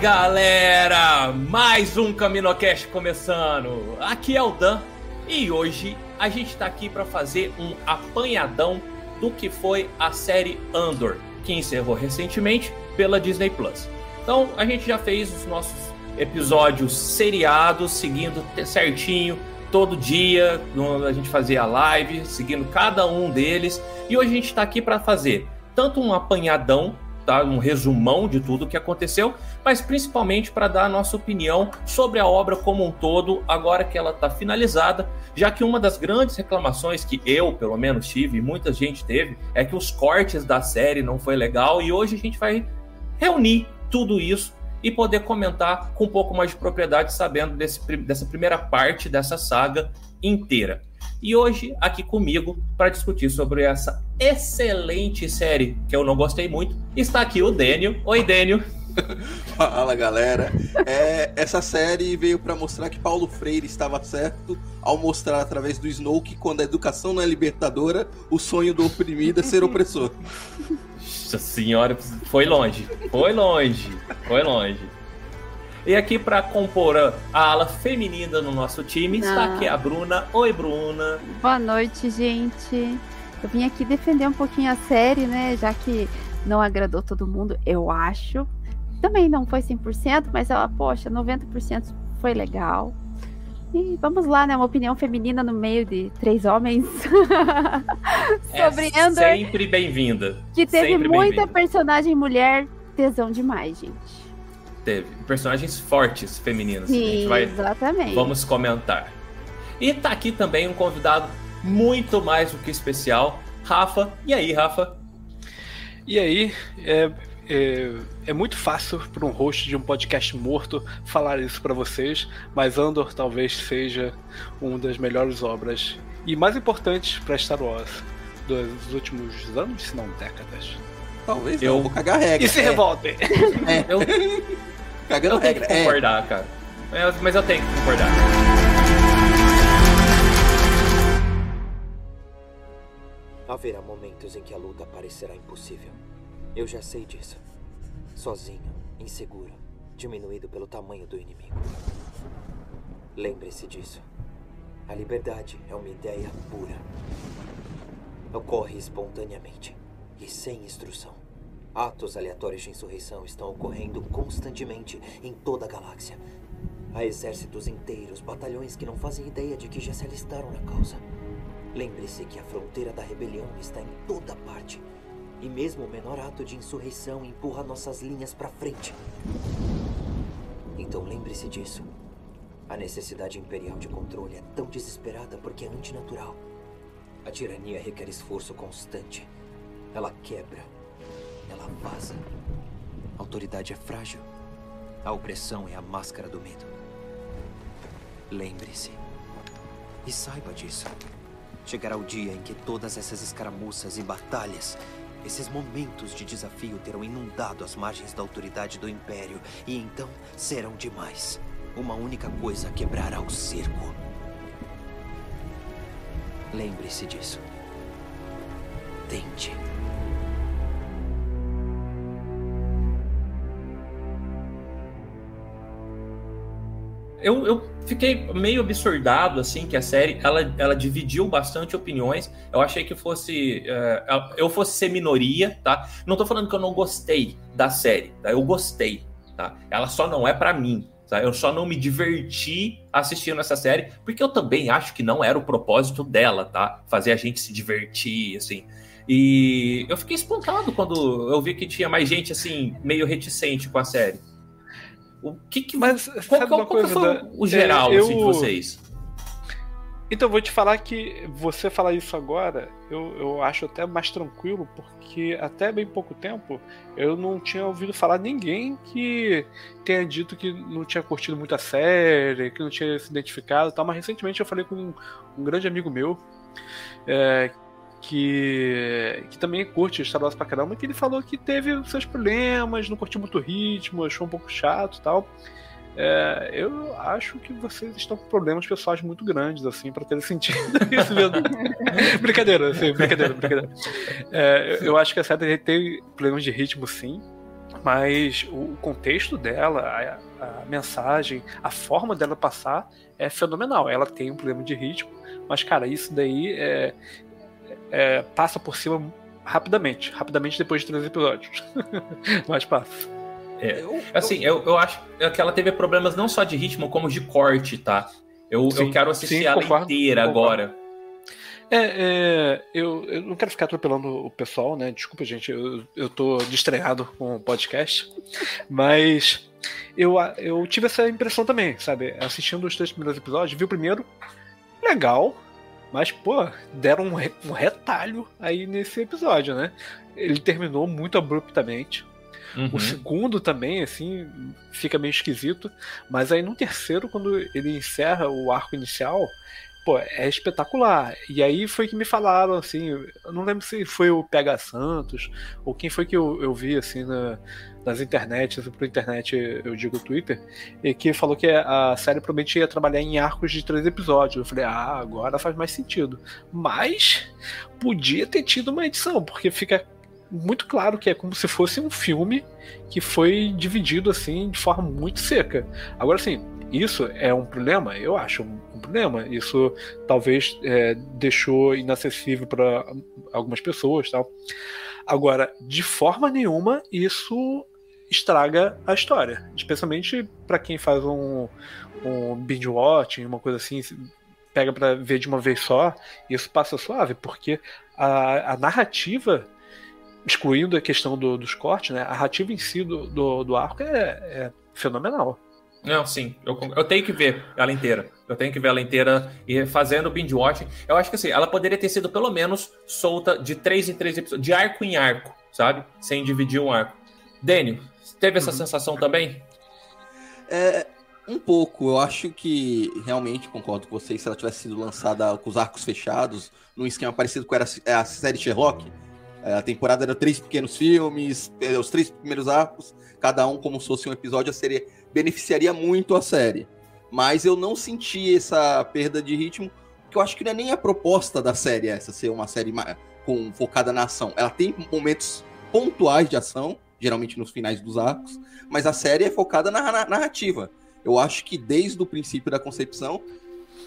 galera! Mais um CaminoCast começando. Aqui é o Dan e hoje a gente está aqui para fazer um apanhadão do que foi a série Andor, que encerrou recentemente pela Disney Plus. Então a gente já fez os nossos episódios seriados, seguindo certinho todo dia, a gente fazia live, seguindo cada um deles. E hoje a gente está aqui para fazer tanto um apanhadão Tá, um resumão de tudo o que aconteceu, mas principalmente para dar a nossa opinião sobre a obra como um todo, agora que ela está finalizada, já que uma das grandes reclamações que eu, pelo menos, tive e muita gente teve, é que os cortes da série não foi legal, e hoje a gente vai reunir tudo isso e poder comentar com um pouco mais de propriedade, sabendo desse, dessa primeira parte dessa saga inteira. E hoje, aqui comigo, para discutir sobre essa excelente série que eu não gostei muito, está aqui o Dênio. Oi, Dênio. Fala galera, é, essa série veio para mostrar que Paulo Freire estava certo ao mostrar através do Snow que quando a educação não é libertadora, o sonho do oprimido é ser opressor. Nossa senhora, foi longe, foi longe, foi longe. E aqui para compor a, ala feminina no nosso time está Ah. aqui a Bruna. Oi, Bruna. Boa noite, gente. Eu vim aqui defender um pouquinho a série, né? Já que não agradou todo mundo, eu acho. Também não foi 100%, mas ela, poxa, 90% foi legal. E vamos lá, né? Uma opinião feminina no meio de três homens sobre é Andor, sempre bem-vinda. que teve muita personagem mulher, tesão demais, gente. Teve personagens fortes femininas. que a gente Sim, vai exatamente. Vamos comentar. E tá aqui também um convidado muito mais do que especial, Rafa. E aí, Rafa? E aí, é, é, é muito fácil para um host de um podcast morto falar isso para vocês, mas Andor talvez seja uma das melhores obras e mais importantes para Star Wars dos últimos anos, se não décadas. Talvez Eu- não, vou cagar regra. E se É, revoltem! É, Eu, cagando eu tenho que regra. É, concordar, cara. É, Mas eu tenho que concordar. Haverá momentos em que a luta parecerá impossível. Eu já sei disso. Sozinho, inseguro, diminuído pelo tamanho do inimigo. Lembre-se disso. A liberdade é uma ideia pura. Ocorre espontaneamente e sem instrução. Atos aleatórios de insurreição estão ocorrendo constantemente em toda a galáxia. Há exércitos inteiros, batalhões que não fazem ideia de que já se alistaram na causa. Lembre-se que a fronteira da rebelião está em toda parte. E mesmo o menor ato de insurreição empurra nossas linhas para frente. Então lembre-se disso. A necessidade imperial de controle é tão desesperada porque é antinatural. A tirania requer esforço constante. Ela quebra. Ela vaza. A autoridade é frágil. A opressão é a máscara do medo. Lembre-se. E saiba disso. Chegará o dia em que todas essas escaramuças e batalhas, esses momentos de desafio terão inundado as margens da autoridade do Império e então serão demais. Uma única coisa quebrará o cerco. Lembre-se disso. Tente. Eu, eu fiquei meio absurdado, assim, que a série, ela, ela dividiu bastante opiniões. Eu achei que fosse... Uh, eu fosse ser minoria, tá? Não tô falando que eu não gostei da série, tá? Eu gostei, tá? Ela só não é para mim, tá? Eu só não me diverti assistindo essa série, porque eu também acho que não era o propósito dela, tá? Fazer a gente se divertir, assim. E eu fiquei espantado quando eu vi que tinha mais gente, assim, meio reticente com a série. O que que. Mas qual, qual, qual foi da... o geral é, eu... assim, de vocês? Então, vou te falar que você falar isso agora, eu, eu acho até mais tranquilo, porque até bem pouco tempo eu não tinha ouvido falar ninguém que tenha dito que não tinha curtido muito a série, que não tinha se identificado e tal, mas recentemente eu falei com um, um grande amigo meu, é, que, que também curte Star Wars pra caramba, que ele falou que teve seus problemas, não curtiu muito o ritmo, achou um pouco chato e tal. É, eu acho que vocês estão com problemas pessoais muito grandes, assim, para ter sentido isso mesmo. brincadeira, assim, brincadeira, brincadeira. É, eu acho que a série tem problemas de ritmo, sim, mas o contexto dela, a, a, mensagem, a forma dela passar é fenomenal. Ela tem um problema de ritmo, mas, cara, isso daí é, é, passa por cima rapidamente. Rapidamente depois de três episódios. Mas passa. É, assim, eu, eu acho que ela teve problemas não só de ritmo, como de corte, tá? Eu, sim, eu quero assistir sim, ela concordo, inteira concordo. agora. É, é eu, eu, não quero ficar atropelando o pessoal, né? Desculpa, gente, eu, eu tô distreado com o podcast. Mas eu, eu tive essa impressão também, sabe? Assistindo os três primeiros episódios, vi o primeiro, legal, mas, pô, deram um, um retalho aí nesse episódio, né? Ele terminou muito abruptamente. Uhum. O segundo também, assim, fica meio esquisito. Mas aí no terceiro, quando ele encerra o arco inicial, pô, é espetacular. E aí foi que me falaram, assim, eu não lembro se foi o PH Santos, ou quem foi que eu, eu vi, assim, na, nas internets, por internet eu digo Twitter, e que falou que a série provavelmente ia trabalhar em arcos de três episódios. Eu falei, ah, agora faz mais sentido. Mas podia ter tido uma edição, porque fica muito claro que é como se fosse um filme que foi dividido assim de forma muito seca. Agora sim, isso é um problema? Eu acho problema. Isso talvez é, deixou inacessível para algumas pessoas, tal. Agora, de forma nenhuma, isso estraga a história, especialmente para quem faz um, um binge watching, uma coisa assim, pega para ver de uma vez só, isso passa suave, porque a, a narrativa excluindo a questão do, dos cortes, né? A narrativa em si do, do, do arco é, é, fenomenal. Não, sim, eu, eu tenho que ver ela inteira. Eu tenho que ver ela inteira e fazendo binge watching. Eu acho que assim, ela poderia ter sido pelo menos solta de três em três episódios, de arco em arco, sabe? Sem dividir um arco. Daniel, teve essa uhum. sensação também? É, um pouco. Eu acho que realmente concordo com vocês. Se ela tivesse sido lançada com os arcos fechados, num esquema parecido com a série Sherlock, é, a temporada era três pequenos filmes, é, os três primeiros arcos, cada um como se fosse um episódio, a série beneficiaria muito a série. Mas eu não senti essa perda de ritmo, porque eu acho que não é nem a proposta da série essa, ser uma série com, focada na ação. Ela tem momentos pontuais de ação, geralmente nos finais dos arcos, mas a série é focada na narrativa. Eu acho que desde o princípio da concepção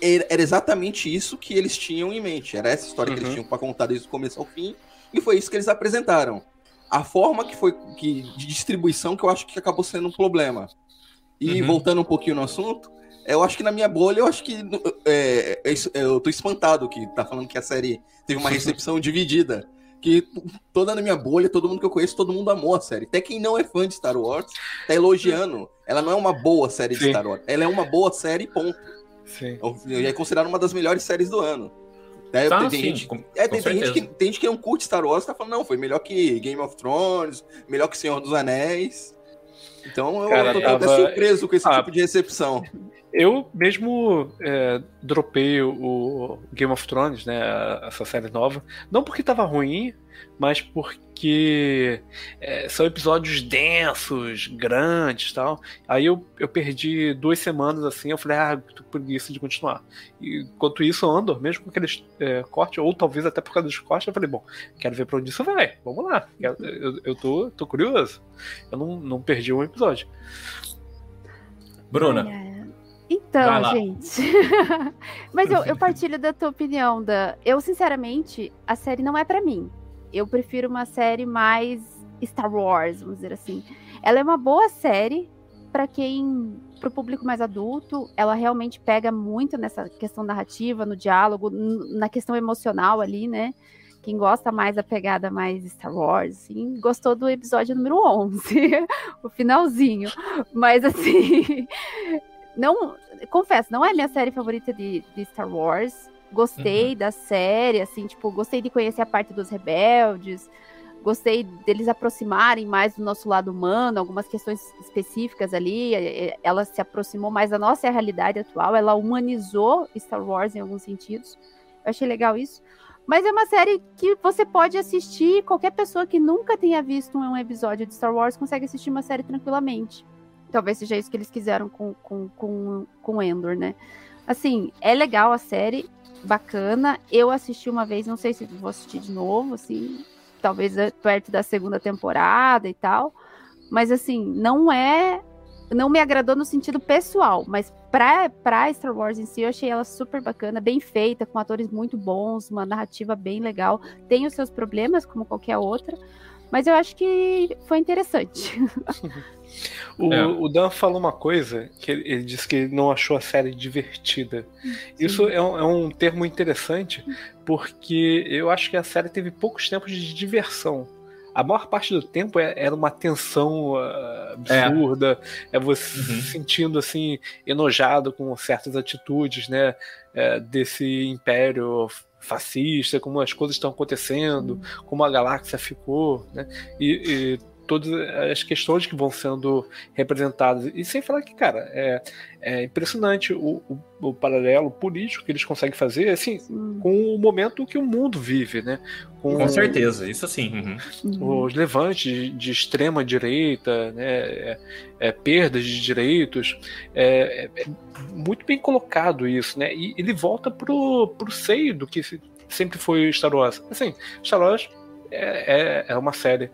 era exatamente isso que eles tinham em mente. Era essa história uhum. que eles uhum. tinham para contar desde o começo ao fim e foi isso que eles apresentaram. A forma que foi que, de distribuição que eu acho que acabou sendo um problema. E uhum. voltando um pouquinho no assunto, eu acho que na minha bolha, eu acho que é, é, eu tô espantado que tá falando que a série teve uma recepção dividida. Que toda na minha bolha, todo mundo que eu conheço, todo mundo amou a série. Até quem não é fã de Star Wars tá elogiando. Ela não é uma boa série de Sim. Star Wars. Ela é uma boa série, ponto. Sim. É considerada uma das melhores séries do ano. É, tá, tem, sim, gente, com, é, tem, tem, gente que, tem gente que não curte Star Wars tá falando, não, foi melhor que Game of Thrones, melhor que Senhor dos Anéis. Então eu, Cara, tô tava... até surpreso com esse ah, tipo de recepção. Eu mesmo é, dropei o Game of Thrones, né? Essa série nova. Não porque tava ruim, mas porque é, são episódios densos, grandes tal. Aí eu, eu perdi duas semanas assim, eu falei, ah, tô preguiça de continuar. E, enquanto isso, Andor, mesmo com aqueles é, cortes, ou talvez até por causa dos cortes, eu falei, bom, quero ver pra onde isso vai, vamos lá. Eu, eu, eu tô, tô curioso. Eu não, não perdi um episódio. Bruna. Então, gente. Mas eu, eu, partilho da tua opinião, da. Eu, sinceramente, a série não é para mim. Eu prefiro uma série mais Star Wars, vamos dizer assim. Ela é uma boa série para quem, para o público mais adulto. Ela realmente pega muito nessa questão narrativa, no diálogo, na questão emocional ali, né? Quem gosta mais da pegada mais Star Wars, assim, gostou do episódio número 11, o finalzinho. Mas, assim, não, confesso, não é minha série favorita de, de Star Wars. Gostei uhum. da série, assim, tipo, gostei de conhecer a parte dos rebeldes. Gostei deles aproximarem mais do nosso lado humano, algumas questões específicas ali. Ela se aproximou mais da nossa realidade atual, ela humanizou Star Wars em alguns sentidos. Eu achei legal isso. Mas é uma série que você pode assistir, qualquer pessoa que nunca tenha visto um episódio de Star Wars consegue assistir uma série tranquilamente. Talvez seja isso que eles quiseram com, com, com, com Endor, né? Assim, é legal a série, bacana. Eu assisti uma vez, não sei se vou assistir de novo, assim, talvez é perto da segunda temporada e tal. Mas assim, não é. Não me agradou no sentido pessoal, mas pra, pra Star Wars em si, eu achei ela super bacana, bem feita, com atores muito bons, uma narrativa bem legal. Tem os seus problemas, como qualquer outra, mas eu acho que foi interessante. o, é. o, Dan falou uma coisa que ele, ele, disse que não achou a série divertida. Sim. Isso é um, é um, termo interessante porque eu acho que a série teve poucos tempos de diversão. A maior parte do tempo é, era uma tensão uh, absurda, é, é você uhum. se sentindo assim enojado com certas atitudes, né, é, desse império fascista, como as coisas estão acontecendo, como a galáxia ficou, né? E, e, todas as questões que vão sendo representadas. E sem falar que, cara, é, é impressionante o, o, o, paralelo político que eles conseguem fazer, assim, Sim. com o momento que o mundo vive, né? Com, com certeza, isso sim. Uhum. Os levantes de, de extrema direita, né? É, é, perdas de direitos, é, é, muito bem colocado isso, né? E ele volta pro, pro seio do que sempre foi Star Wars. Assim, Star Wars é, é, é uma série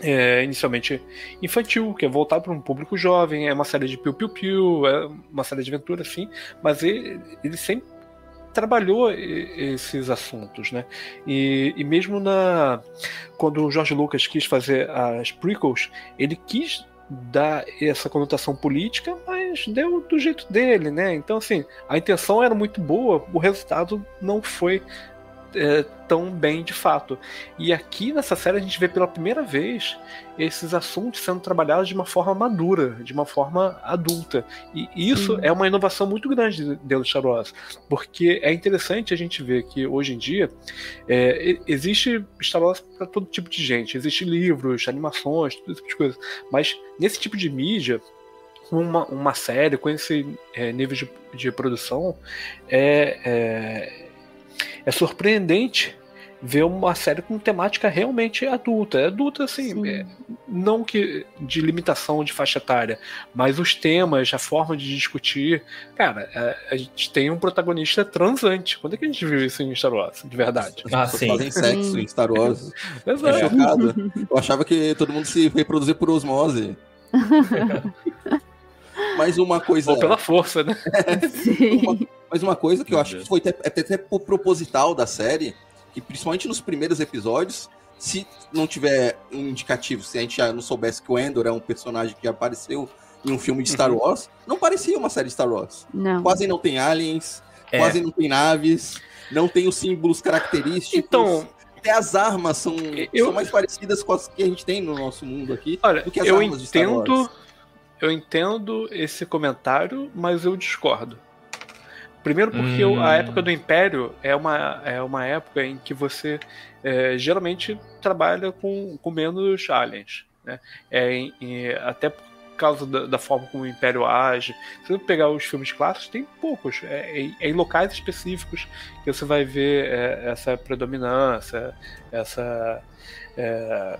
é inicialmente infantil, que é voltado para um público jovem, é uma série de piu-piu-piu, é uma série de aventura, sim, mas ele, ele sempre trabalhou esses assuntos, né? E, e mesmo na quando o George Lucas quis fazer as prequels, ele quis dar essa conotação política, mas deu do jeito dele, né? Então, assim, a intenção era muito boa, o resultado não foi é, tão bem de fato. E aqui nessa série a gente vê pela primeira vez esses assuntos sendo trabalhados de uma forma madura, de uma forma adulta. E isso Sim. é uma inovação muito grande dentro de Star Wars, porque é interessante a gente ver que hoje em dia é, existe Star Wars para todo tipo de gente, existe livros, animações, todo tipo de coisa. Mas nesse tipo de mídia uma, uma série com esse é, nível de, de produção é, é, é surpreendente ver uma série com temática realmente adulta. É adulta, assim, é, não que de limitação de faixa etária, mas os temas, a forma de discutir. Cara, é, a gente tem um protagonista transante. Quando é que a gente viu isso em Star Wars, de verdade? Ah, sim. Fazem sexo em Star Wars. Exato. chocado. Eu achava que todo mundo se reproduzia por osmose. Mas uma coisa. Ou pela força, né? Sim. uma, mas uma coisa que eu acho que foi até, até, até proposital da série, que principalmente nos primeiros episódios, se não tiver um indicativo, se a gente já não soubesse que o Endor é um personagem que apareceu em um filme de Star uhum. Wars, não parecia uma série de Star Wars. Não. Quase não tem aliens, é. quase não tem naves, não tem os símbolos característicos. Então, até as armas são, eu... são mais parecidas com as que a gente tem no nosso mundo aqui Olha, do que as eu armas entendo, de Star Wars. Eu entendo esse comentário, mas eu discordo. Primeiro porque hum. a época do Império é uma, é uma época em que você é, geralmente trabalha com, com menos aliens. Né? É, em, em, até por causa da, da, forma como o Império age. Se você pegar os filmes clássicos, tem poucos. É, é, é em locais específicos que você vai ver é, essa predominância, essa é,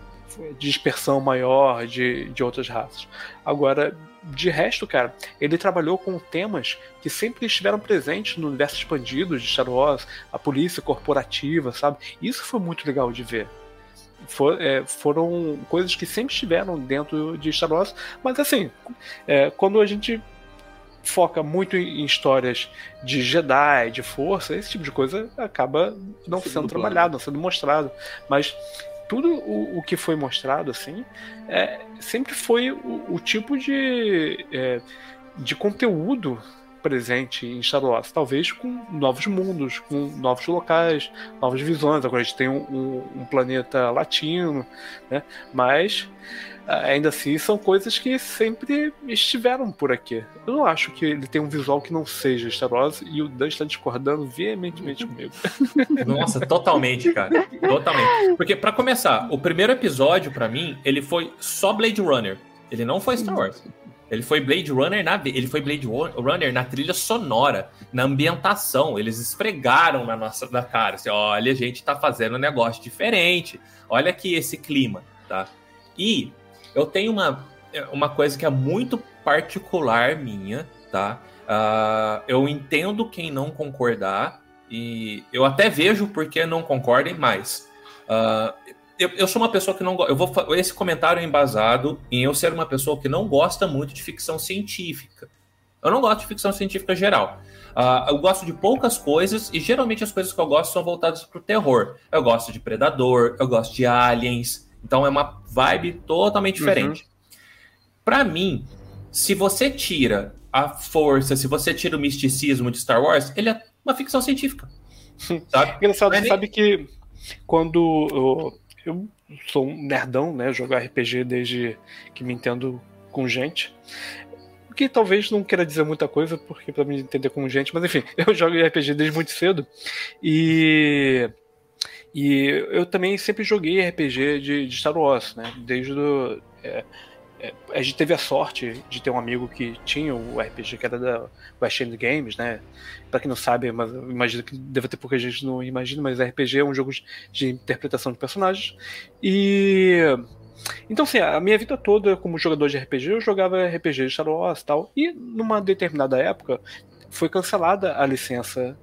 dispersão maior de, de outras raças. Agora, de resto, cara, ele trabalhou com temas que sempre estiveram presentes no universo expandido de Star Wars, a polícia corporativa, sabe? Isso foi muito legal de ver. For, é, foram coisas que sempre estiveram dentro de Star Wars, mas assim, é, quando a gente foca muito em histórias de Jedi, de força, esse tipo de coisa acaba não sendo trabalhado, não sendo mostrado. Mas tudo o, o que foi mostrado, assim, é, sempre foi o, o tipo de, é, de conteúdo presente em Star Wars, talvez com novos mundos, com novos locais, novas visões. Agora a gente tem um, um, um planeta latino, né? Mas ainda assim são coisas que sempre estiveram por aqui. Eu não acho que ele tem um visual que não seja Star Wars e o Dan está discordando veementemente comigo. Nossa, totalmente, cara. Totalmente. Porque para começar, o primeiro episódio para mim, ele foi só Blade Runner. Ele não foi Star Wars. Ele foi Blade Runner na ele foi Blade Runner na trilha sonora, na ambientação. Eles esfregaram na nossa da cara, assim, olha, a gente tá fazendo um negócio diferente. Olha aqui esse clima, tá? E eu tenho uma, uma coisa que é muito particular minha, tá? Uh, eu entendo quem não concordar e eu até vejo porque não concordem mais. Uh, eu, eu, sou uma pessoa que não eu vou esse comentário é embasado em eu ser uma pessoa que não gosta muito de ficção científica. Eu não gosto de ficção científica geral. Uh, eu gosto de poucas coisas e geralmente as coisas que eu gosto são voltadas para o terror. Eu gosto de Predador, eu gosto de Aliens. Então é uma vibe totalmente uhum. diferente. Uhum. Para mim, se você tira a força, se você tira o misticismo de Star Wars, ele é uma ficção científica. Sabe? Engraçado, você sabe que quando eu sou um nerdão, né? Jogo RPG desde que me entendo com gente. O que talvez não queira dizer muita coisa, porque para me entender com gente, mas enfim, eu jogo RPG desde muito cedo. E e eu também sempre joguei RPG de, de Star Wars, né? Desde do, é, é, a gente teve a sorte de ter um amigo que tinha o RPG que era da West End Games, né? Pra quem não sabe, mas imagino que deve ter pouca gente não imagina, mas RPG é um jogo de interpretação de personagens. E então, assim, a minha vida toda como jogador de RPG, eu jogava RPG de Star Wars e tal. E numa determinada época foi cancelada a licença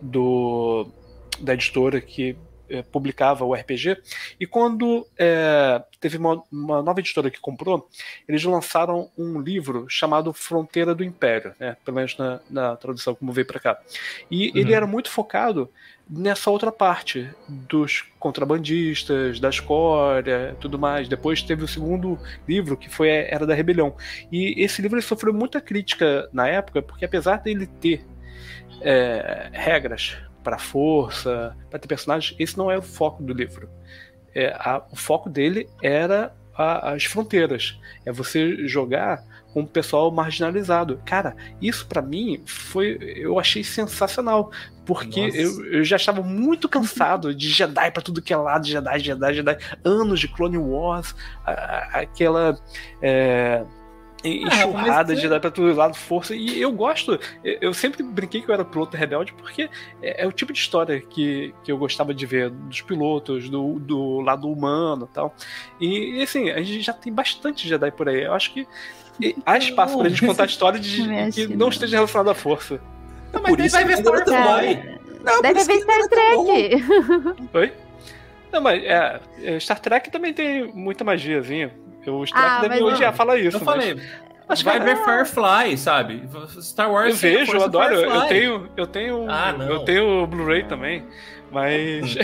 do da editora que publicava o RPG, e quando é, teve uma, uma, nova editora que comprou, eles lançaram um livro chamado Fronteira do Império, né, pelo menos na, na tradução como veio para cá. E uhum. ele era muito focado nessa outra parte dos contrabandistas, da escória, tudo mais. Depois teve o segundo livro que foi Era da Rebelião. E esse livro sofreu muita crítica na época, porque apesar dele ter é, regras para força, para ter personagens, esse não é o foco do livro. É, a, o foco dele era a, as fronteiras. É você jogar com o pessoal marginalizado. Cara, isso para mim foi. Eu achei sensacional. Porque eu, eu, já estava muito cansado de Jedi para tudo que é lado, Jedi, Jedi, Jedi. Anos de Clone Wars, a, aquela. É, enxurrada de dar pra todo lado força. E eu gosto, eu sempre brinquei que eu era piloto rebelde, porque é, é, o tipo de história que, que eu gostava de ver dos pilotos, do, do lado humano e tal. E assim, a gente já tem bastante Jedi por aí. Eu acho que há espaço pra gente contar história de, que não esteja relacionado à força. Não, mas por isso vai ver Star Trek. Não, Deve ver Star Trek. Oi? Não, mas é, Star Trek também tem muita magiazinha. O Star ah, deve odiar falar isso. Eu falei. Mas vai ver Firefly, sabe? Star Wars. Eu vejo, eu adoro. Eu tenho, eu tenho, ah, eu tenho Blu-ray também. Mas.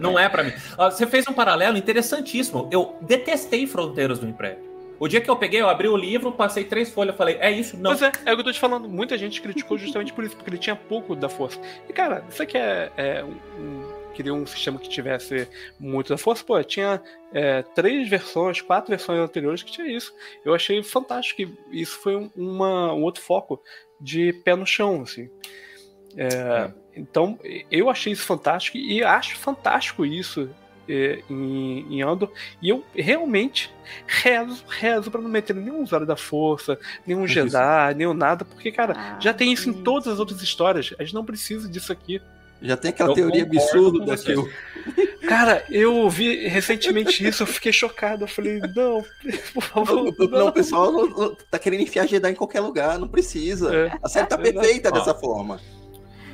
não é para mim. Você fez um paralelo interessantíssimo. Eu detestei Fronteiras do Império. O dia que eu peguei, eu abri o livro, passei três folhas, falei, é isso? Não. Pois é, é o que eu tô te falando. Muita gente criticou justamente por isso, porque ele tinha pouco da força. E, cara, isso aqui é, é um queria um sistema que tivesse muito da força, pô, tinha é, três versões, quatro versões anteriores que tinha isso. Eu achei fantástico que isso foi uma, um outro foco de pé no chão, assim. É, é. Então, eu achei isso fantástico e acho fantástico isso é, em, em Andor. E eu realmente rezo, rezo pra não meter nenhum usuário da força, nenhum Jedi, nenhum nada, porque, cara, Ah, já tem isso em todas as outras histórias. A gente não precisa disso aqui. Já tem aquela Eu teoria absurda que o, Cara, eu ouvi recentemente isso, eu fiquei chocado. Eu falei, não, por favor. Não, não, o pessoal não- não- tá querendo enfiar Jedi em qualquer lugar, não precisa. É. A série tá É perfeita Ó. dessa forma.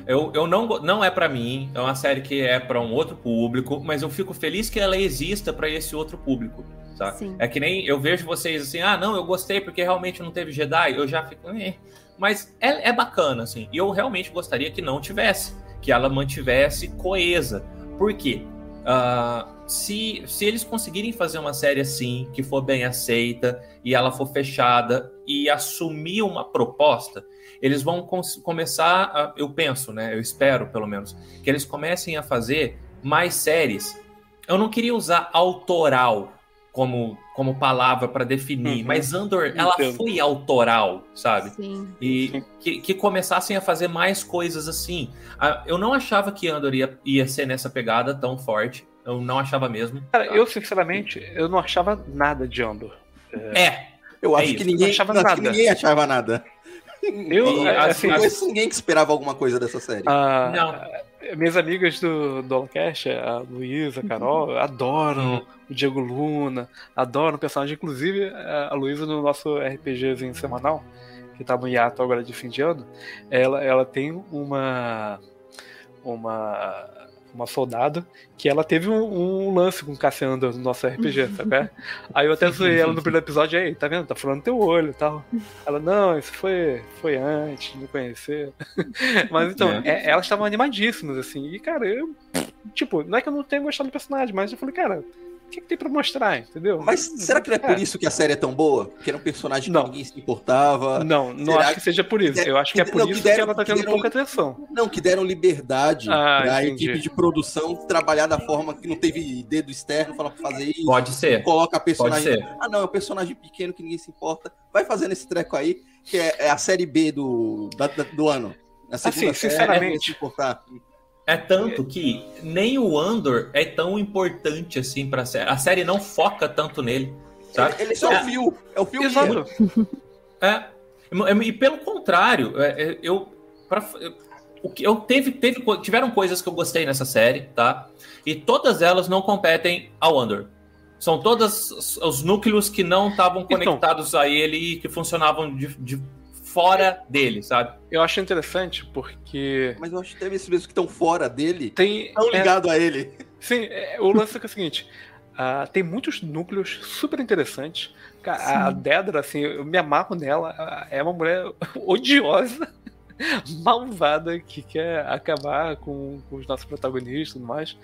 Eu, eu não, não é pra mim, é uma série que é pra um outro público, mas eu fico feliz que ela exista pra esse outro público, tá? Sim. É que nem eu vejo vocês assim, ah, não, eu gostei porque realmente não teve Jedi, eu já fico, eh. mas é, é bacana, assim, e eu realmente gostaria que não tivesse, que ela mantivesse coesa. Por quê? Ah, se, se eles conseguirem fazer uma série assim, que for bem aceita, e ela for fechada, e assumir uma proposta, eles vão começar, a, eu penso, né? Eu espero, pelo menos, que eles comecem a fazer mais séries. Eu não queria usar autoral como, como palavra para definir, Uhum. mas Andor, ela Entendo. foi autoral, sabe? Sim. E que, que começassem a fazer mais coisas assim. Ah, Eu não achava que Andor ia, ia ser nessa pegada tão forte. Eu não achava mesmo. Cara, eu sinceramente, eu não achava nada de Andor. É, Eu É acho isso, que ninguém, achava acho que nada. ninguém achava nada. Eu, E, é, assim, assim, não conheço ninguém que esperava alguma coisa dessa série. a- Não. Minhas amigas do, do a Luísa, a Carol, adoram Uhum. o Diego Luna, adoram o personagem. Inclusive, a Luísa, no nosso RPGzinho semanal, que tá no hiato agora de fim de ano, ela, ela tem uma. Uma. Uma soldado que ela teve um, um lance com o Cassiano no nosso RPG, sabe? é? Aí eu até zoei ela no primeiro episódio, aí, tá vendo? Tá falando teu olho e tal. Ela, não, isso foi, foi antes de me conhecer. Mas então, É. é- elas estavam animadíssimas, assim. E, cara, eu. Tipo, não é que eu não tenha gostado do personagem, mas eu falei, cara, o que, que tem pra mostrar, entendeu? Mas será que não é por isso que a série é tão boa? Porque era um personagem Não. que ninguém se importava. Não, não Será acho que seja por isso. Eu acho que é por não, isso deram- que ela tá tendo deram- pouca atenção. Não, que deram liberdade Ah, pra entendi. equipe de produção trabalhar da forma que não teve dedo externo, falar pra fazer isso. pode ser. Coloca a personagem. Pode ser. Ah, não, é um personagem pequeno que ninguém se importa. Vai fazendo esse treco aí, que é, é a série B do, da- da- do ano. Assim, série, sinceramente- se importar. É tanto que nem o Andor é tão importante assim pra série. A série não foca tanto nele, sabe? Ele, ele só é o fio. É o fio Exato. guia. É. E pelo contrário, é, é, eu. Pra, eu, o que eu teve, teve, tiveram coisas que eu gostei nessa série, tá? E todas elas não competem ao Andor. São todos os- os núcleos que não estavam Então. conectados a ele e que funcionavam de, de fora dele, sabe? Eu acho interessante porque. Mas eu acho que teve esses mesmos que estão fora dele, Tem. estão é, ligados a ele. Sim, é, o lance é, que é o seguinte: ah, tem muitos núcleos super interessantes. A Dedra, assim, eu me amarro nela. É uma mulher odiosa, malvada, que quer acabar com, com os nossos protagonistas e tudo mais.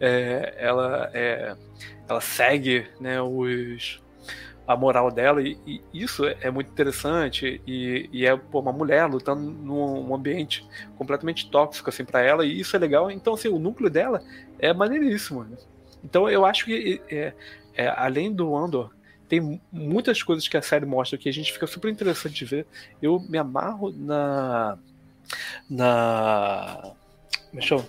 É, ela, é, ela segue né, os. A moral dela, e, e isso é muito interessante. E, e é pô, uma mulher lutando num ambiente completamente tóxico assim para ela, e isso é legal. Então, assim, o núcleo dela é maneiríssimo. né? Então eu acho que é, é, além do Andor, tem muitas coisas que a série mostra que a gente fica super interessante de ver. Eu me amarro na. Na. Deixa eu.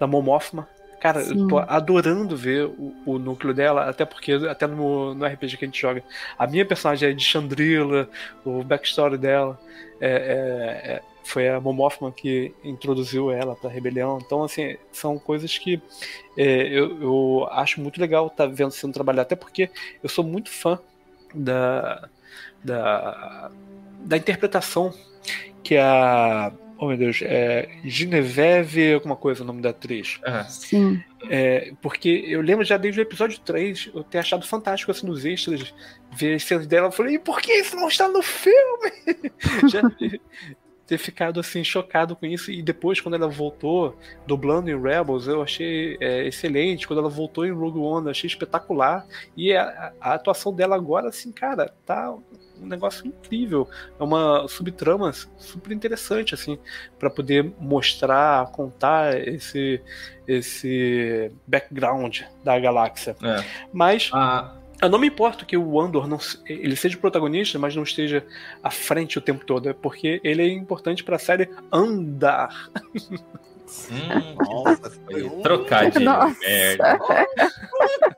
Na Momófima. Cara, eu Sim. tô adorando ver o, o núcleo dela, até porque, até no, no RPG que a gente joga, a minha personagem é de Chandrila, o backstory dela é, é- é- foi a Momófima que introduziu ela pra rebelião. Então, assim, são coisas que é, eu, eu acho muito legal estar vendo sendo trabalhado, até porque eu sou muito fã da, da, da interpretação que a. Oh meu Deus, é Genevieve, alguma coisa o nome da atriz. Sim. É, porque eu lembro já desde o episódio 3, eu ter achado fantástico assim nos extras, ver as cenas dela, eu falei, e por que isso não está no filme? já ter ficado assim chocado com isso e depois quando ela voltou dublando em Rebels eu achei é, excelente quando ela voltou em Rogue One eu achei espetacular e a, a atuação dela agora assim cara tá um negócio incrível é uma subtrama super interessante assim para poder mostrar contar esse esse background da galáxia É. mas Ah, eu não me importo que o Andor não, ele seja protagonista, mas não esteja à frente o tempo todo, é porque ele é importante pra série andar. Hum, Nossa, foi trocadilho, Nossa. merda.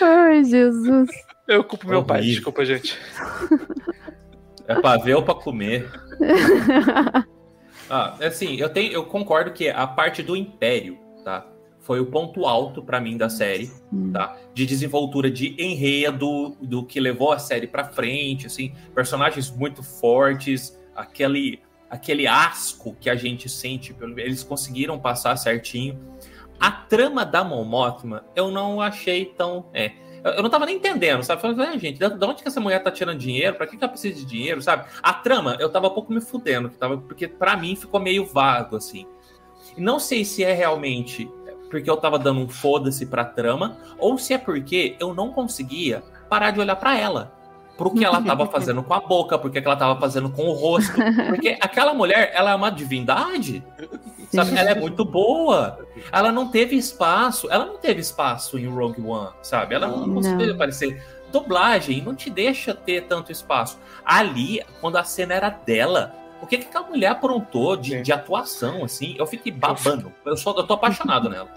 Ai, Jesus. Eu culpo meu pai, Horrível. desculpa, gente. É pra ver ou pra comer? Ah, assim, eu tenho, eu concordo que a parte do Império, tá? Foi o ponto alto pra mim da série, tá? De desenvoltura de enredo, do que levou a série pra frente, assim, personagens muito fortes, aquele aquele asco que a gente sente, eles conseguiram passar certinho. A trama da Mon Mothma, eu não achei tão, é, eu não tava nem entendendo, sabe? Falei, "Ah, gente, de de onde que essa mulher tá tirando dinheiro? Pra que, que ela precisa de dinheiro, sabe? A trama, eu tava um pouco me fudendo, tava, porque pra mim ficou meio vago, assim. E não sei se é realmente porque eu tava dando um foda-se pra trama, ou se é porque eu não conseguia parar de olhar pra ela. Pro que ela tava fazendo com a boca, porque que ela tava fazendo com o rosto. Porque aquela mulher, ela é uma divindade. Sabe? Ela é muito boa. Ela não teve espaço. Ela não teve espaço em Rogue One, sabe? Ela não Não. conseguiu aparecer. Dublagem não te deixa ter tanto espaço. Ali, quando a cena era dela, o que, que aquela mulher aprontou de, de atuação, assim? Eu fiquei babando. Eu, sou, eu tô apaixonado nela.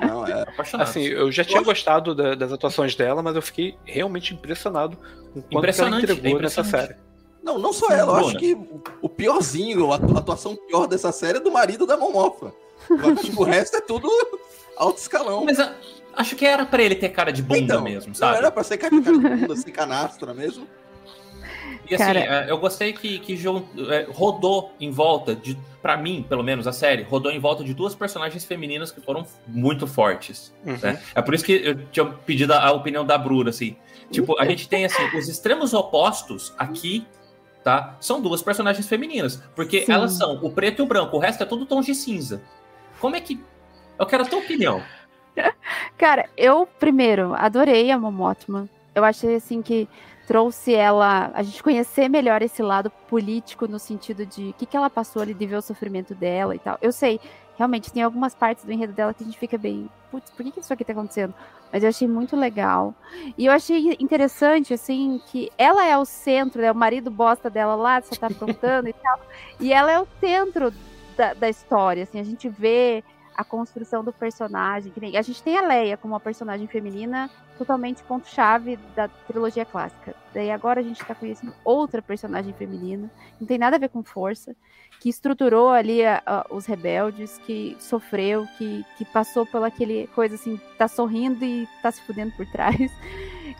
Não, é. Apaixonado. Assim, eu já tinha gostado da- das atuações dela, mas eu fiquei realmente impressionado com quanto que ela Impressionante, entregou é nessa série. Não, não só ela, eu acho que o- piorzinho, a atuação pior dessa série é do marido da Momofa. Tipo, o resto é tudo alto escalão. Mas a- acho que era pra ele ter cara de bunda Então, mesmo, Não sabe? era pra ser cara de cara de bunda, sem canastra mesmo. E assim, Cara- é, eu gostei que, que é, rodou em volta de. Pra mim, pelo menos, a série, rodou em volta de duas personagens femininas que foram muito fortes. Uhum. né? É por isso que eu tinha pedido a, a opinião da Bruna, assim. Tipo, a gente tem assim, os extremos opostos aqui, tá? São duas personagens femininas. Porque Sim. elas são o preto e o branco, o resto é tudo tons de cinza. Como é que. Eu quero a tua opinião. Cara, eu primeiro adorei a Momotman. Eu achei assim que trouxe ela a gente conhecer melhor esse lado político no sentido de o que, que ela passou ali de ver o sofrimento dela e tal. Eu sei, realmente tem algumas partes do enredo dela que a gente fica bem, putz, por que, que isso aqui tá acontecendo? Mas eu achei muito legal. E eu achei interessante, assim, que ela é o centro, né? O marido bosta dela lá, só tá aprontando e tal. E ela é o centro da, da história, assim, a gente vê a construção do personagem. A gente tem a Leia como uma personagem feminina totalmente ponto-chave da trilogia clássica. Daí agora a gente tá conhecendo outra personagem feminina, não tem nada a ver com força, que estruturou ali a- a- os rebeldes, que sofreu, que, que passou pela aquele coisa assim, tá sorrindo e tá se fudendo por trás.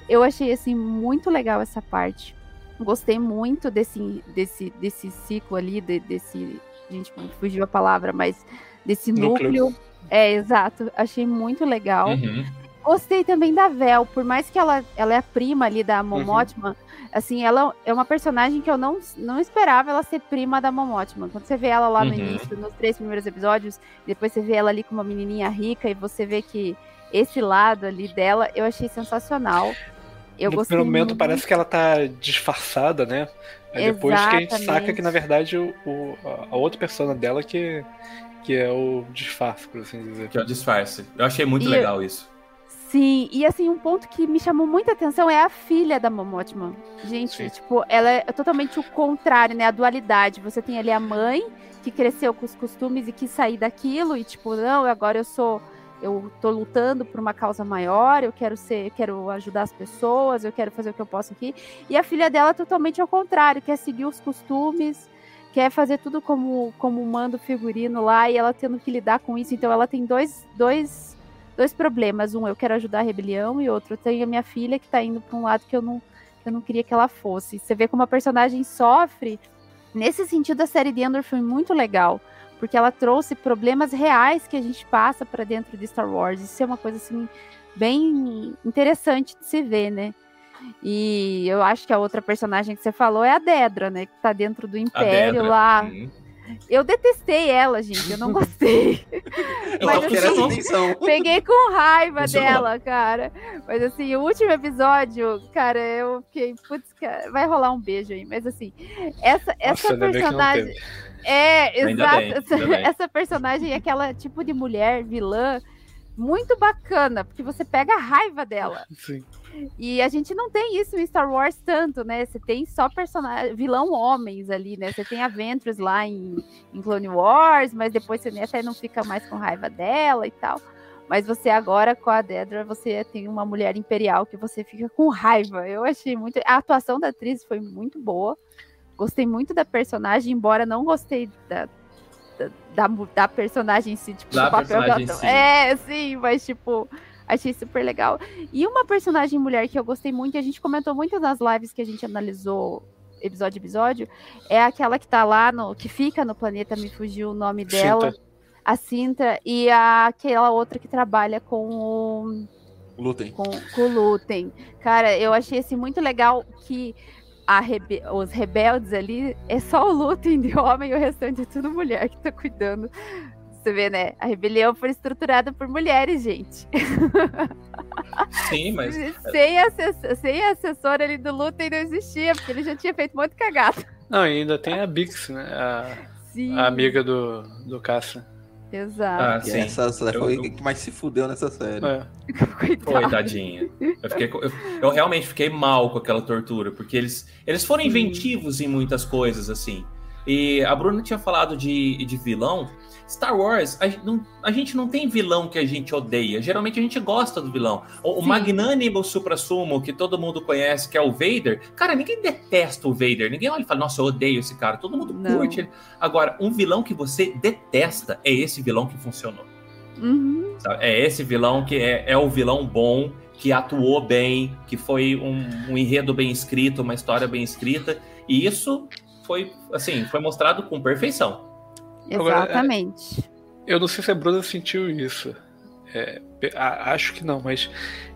Eu achei assim muito legal essa parte. Gostei muito desse, desse, desse ciclo ali, de- desse. Gente, fugiu a palavra, mas desse Núcleo. núcleo. É, exato. Achei muito legal. Uhum. Gostei também da Vel, por mais que ela, ela é a prima ali da Momotman, assim, ela é uma personagem que eu não, não esperava ela ser prima da Momotman. Quando você vê ela lá no Uhum. início, nos três primeiros episódios, depois você vê ela ali com uma menininha rica e você vê que esse lado ali dela eu achei sensacional. Eu no gostei primeiro momento muito. parece que ela tá disfarçada, né? Aí depois que a gente saca que, na verdade, o, o- a- outra persona dela que, que é o disfarce, por assim dizer. Que é o disfarce. Eu achei muito E- legal isso. Sim, e assim, um ponto que me chamou muita atenção é a filha da Momotman. Gente, Sim. tipo, ela é totalmente o contrário, né? A dualidade. Você tem ali a mãe, que cresceu com os costumes e quis sair daquilo, e tipo, não, agora eu sou. Eu tô lutando por uma causa maior, eu quero ser, eu quero ajudar as pessoas, eu quero fazer o que eu posso aqui. E a filha dela totalmente ao contrário, quer seguir os costumes, quer fazer tudo como, como manda o figurino lá, e ela tendo que lidar com isso. Então ela tem dois, dois dois problemas. Um, eu quero ajudar a rebelião, e outro, eu tenho a minha filha que tá indo pra um lado que eu não, que eu não queria que ela fosse. Você vê como a personagem sofre. Nesse sentido, a série de Endor foi muito legal, porque ela trouxe problemas reais que a gente passa para dentro de Star Wars. Isso é uma coisa assim bem interessante de se ver, né? E eu acho que a outra personagem que você falou é a Dedra, né? Que tá dentro do Império lá. Hum. Eu detestei ela, gente. Eu não gostei. Mas, atenção. Peguei com raiva Funcionou. dela, cara. Mas assim, o último episódio, cara, eu fiquei, putz, cara, vai rolar um beijo aí. Mas assim, essa, essa Nossa, personagem. É, exato. essa, essa personagem é aquela tipo de mulher vilã muito bacana, porque você pega a raiva dela. Sim. E a gente não tem isso em Star Wars tanto, né? Você tem só personagem, vilão homens ali, né? Você tem a Ventress lá em, em Clone Wars, mas depois você até não fica mais com raiva dela e tal. Mas você agora, com a Dedra, você tem uma mulher imperial que você fica com raiva. Eu achei muito. A atuação da atriz foi muito boa. Gostei muito da personagem, embora não gostei da, da, da, personagem em si, tipo, Da do papel que ela- si. É, sim, mas tipo, achei super legal. E uma personagem mulher que eu gostei muito, e a gente comentou muito nas lives que a gente analisou episódio a episódio, é aquela que tá lá no. que fica no planeta, me fugiu o nome dela. Cinta. A Cinta e a, aquela outra que trabalha com o Lutem. com, com o Lutem. Cara, eu achei assim muito legal que rebe- os rebeldes ali é só o Lutem de homem e o restante é tudo mulher que tá cuidando. Você vê, né? A rebelião foi estruturada por mulheres, gente. Sim, mas. sem, assessor, sem assessor ali do Lutem não existia, porque ele já tinha feito um monte de cagada. Não, e ainda tem a Bix, né? A, Sim. a amiga do, do Caça. Exato. Ah, sim. Essa, essa Eu- foi eu- que mais se fudeu nessa série. É. Foi, tadinha. Eu, fiquei eu, eu realmente fiquei mal com aquela tortura, porque eles, eles foram inventivos em muitas coisas, assim. E a Bruna tinha falado de, de vilão. Star Wars, a, não- a gente não tem vilão que a gente odeia. Geralmente a gente gosta do vilão. O, o magnânimo supra-sumo, que todo mundo conhece, que é o Vader. Cara, ninguém detesta o Vader. Ninguém olha e fala, nossa, eu odeio esse cara. Todo mundo Não. curte ele. Agora, um vilão que você detesta é esse vilão que funcionou. Uhum. É esse vilão que é, é o vilão bom, que atuou bem, que foi um, um enredo bem escrito, uma história bem escrita. E isso foi, assim, foi mostrado com perfeição. Agora, é- Exatamente. Eu não sei se a Bruna sentiu isso. É, acho que não, mas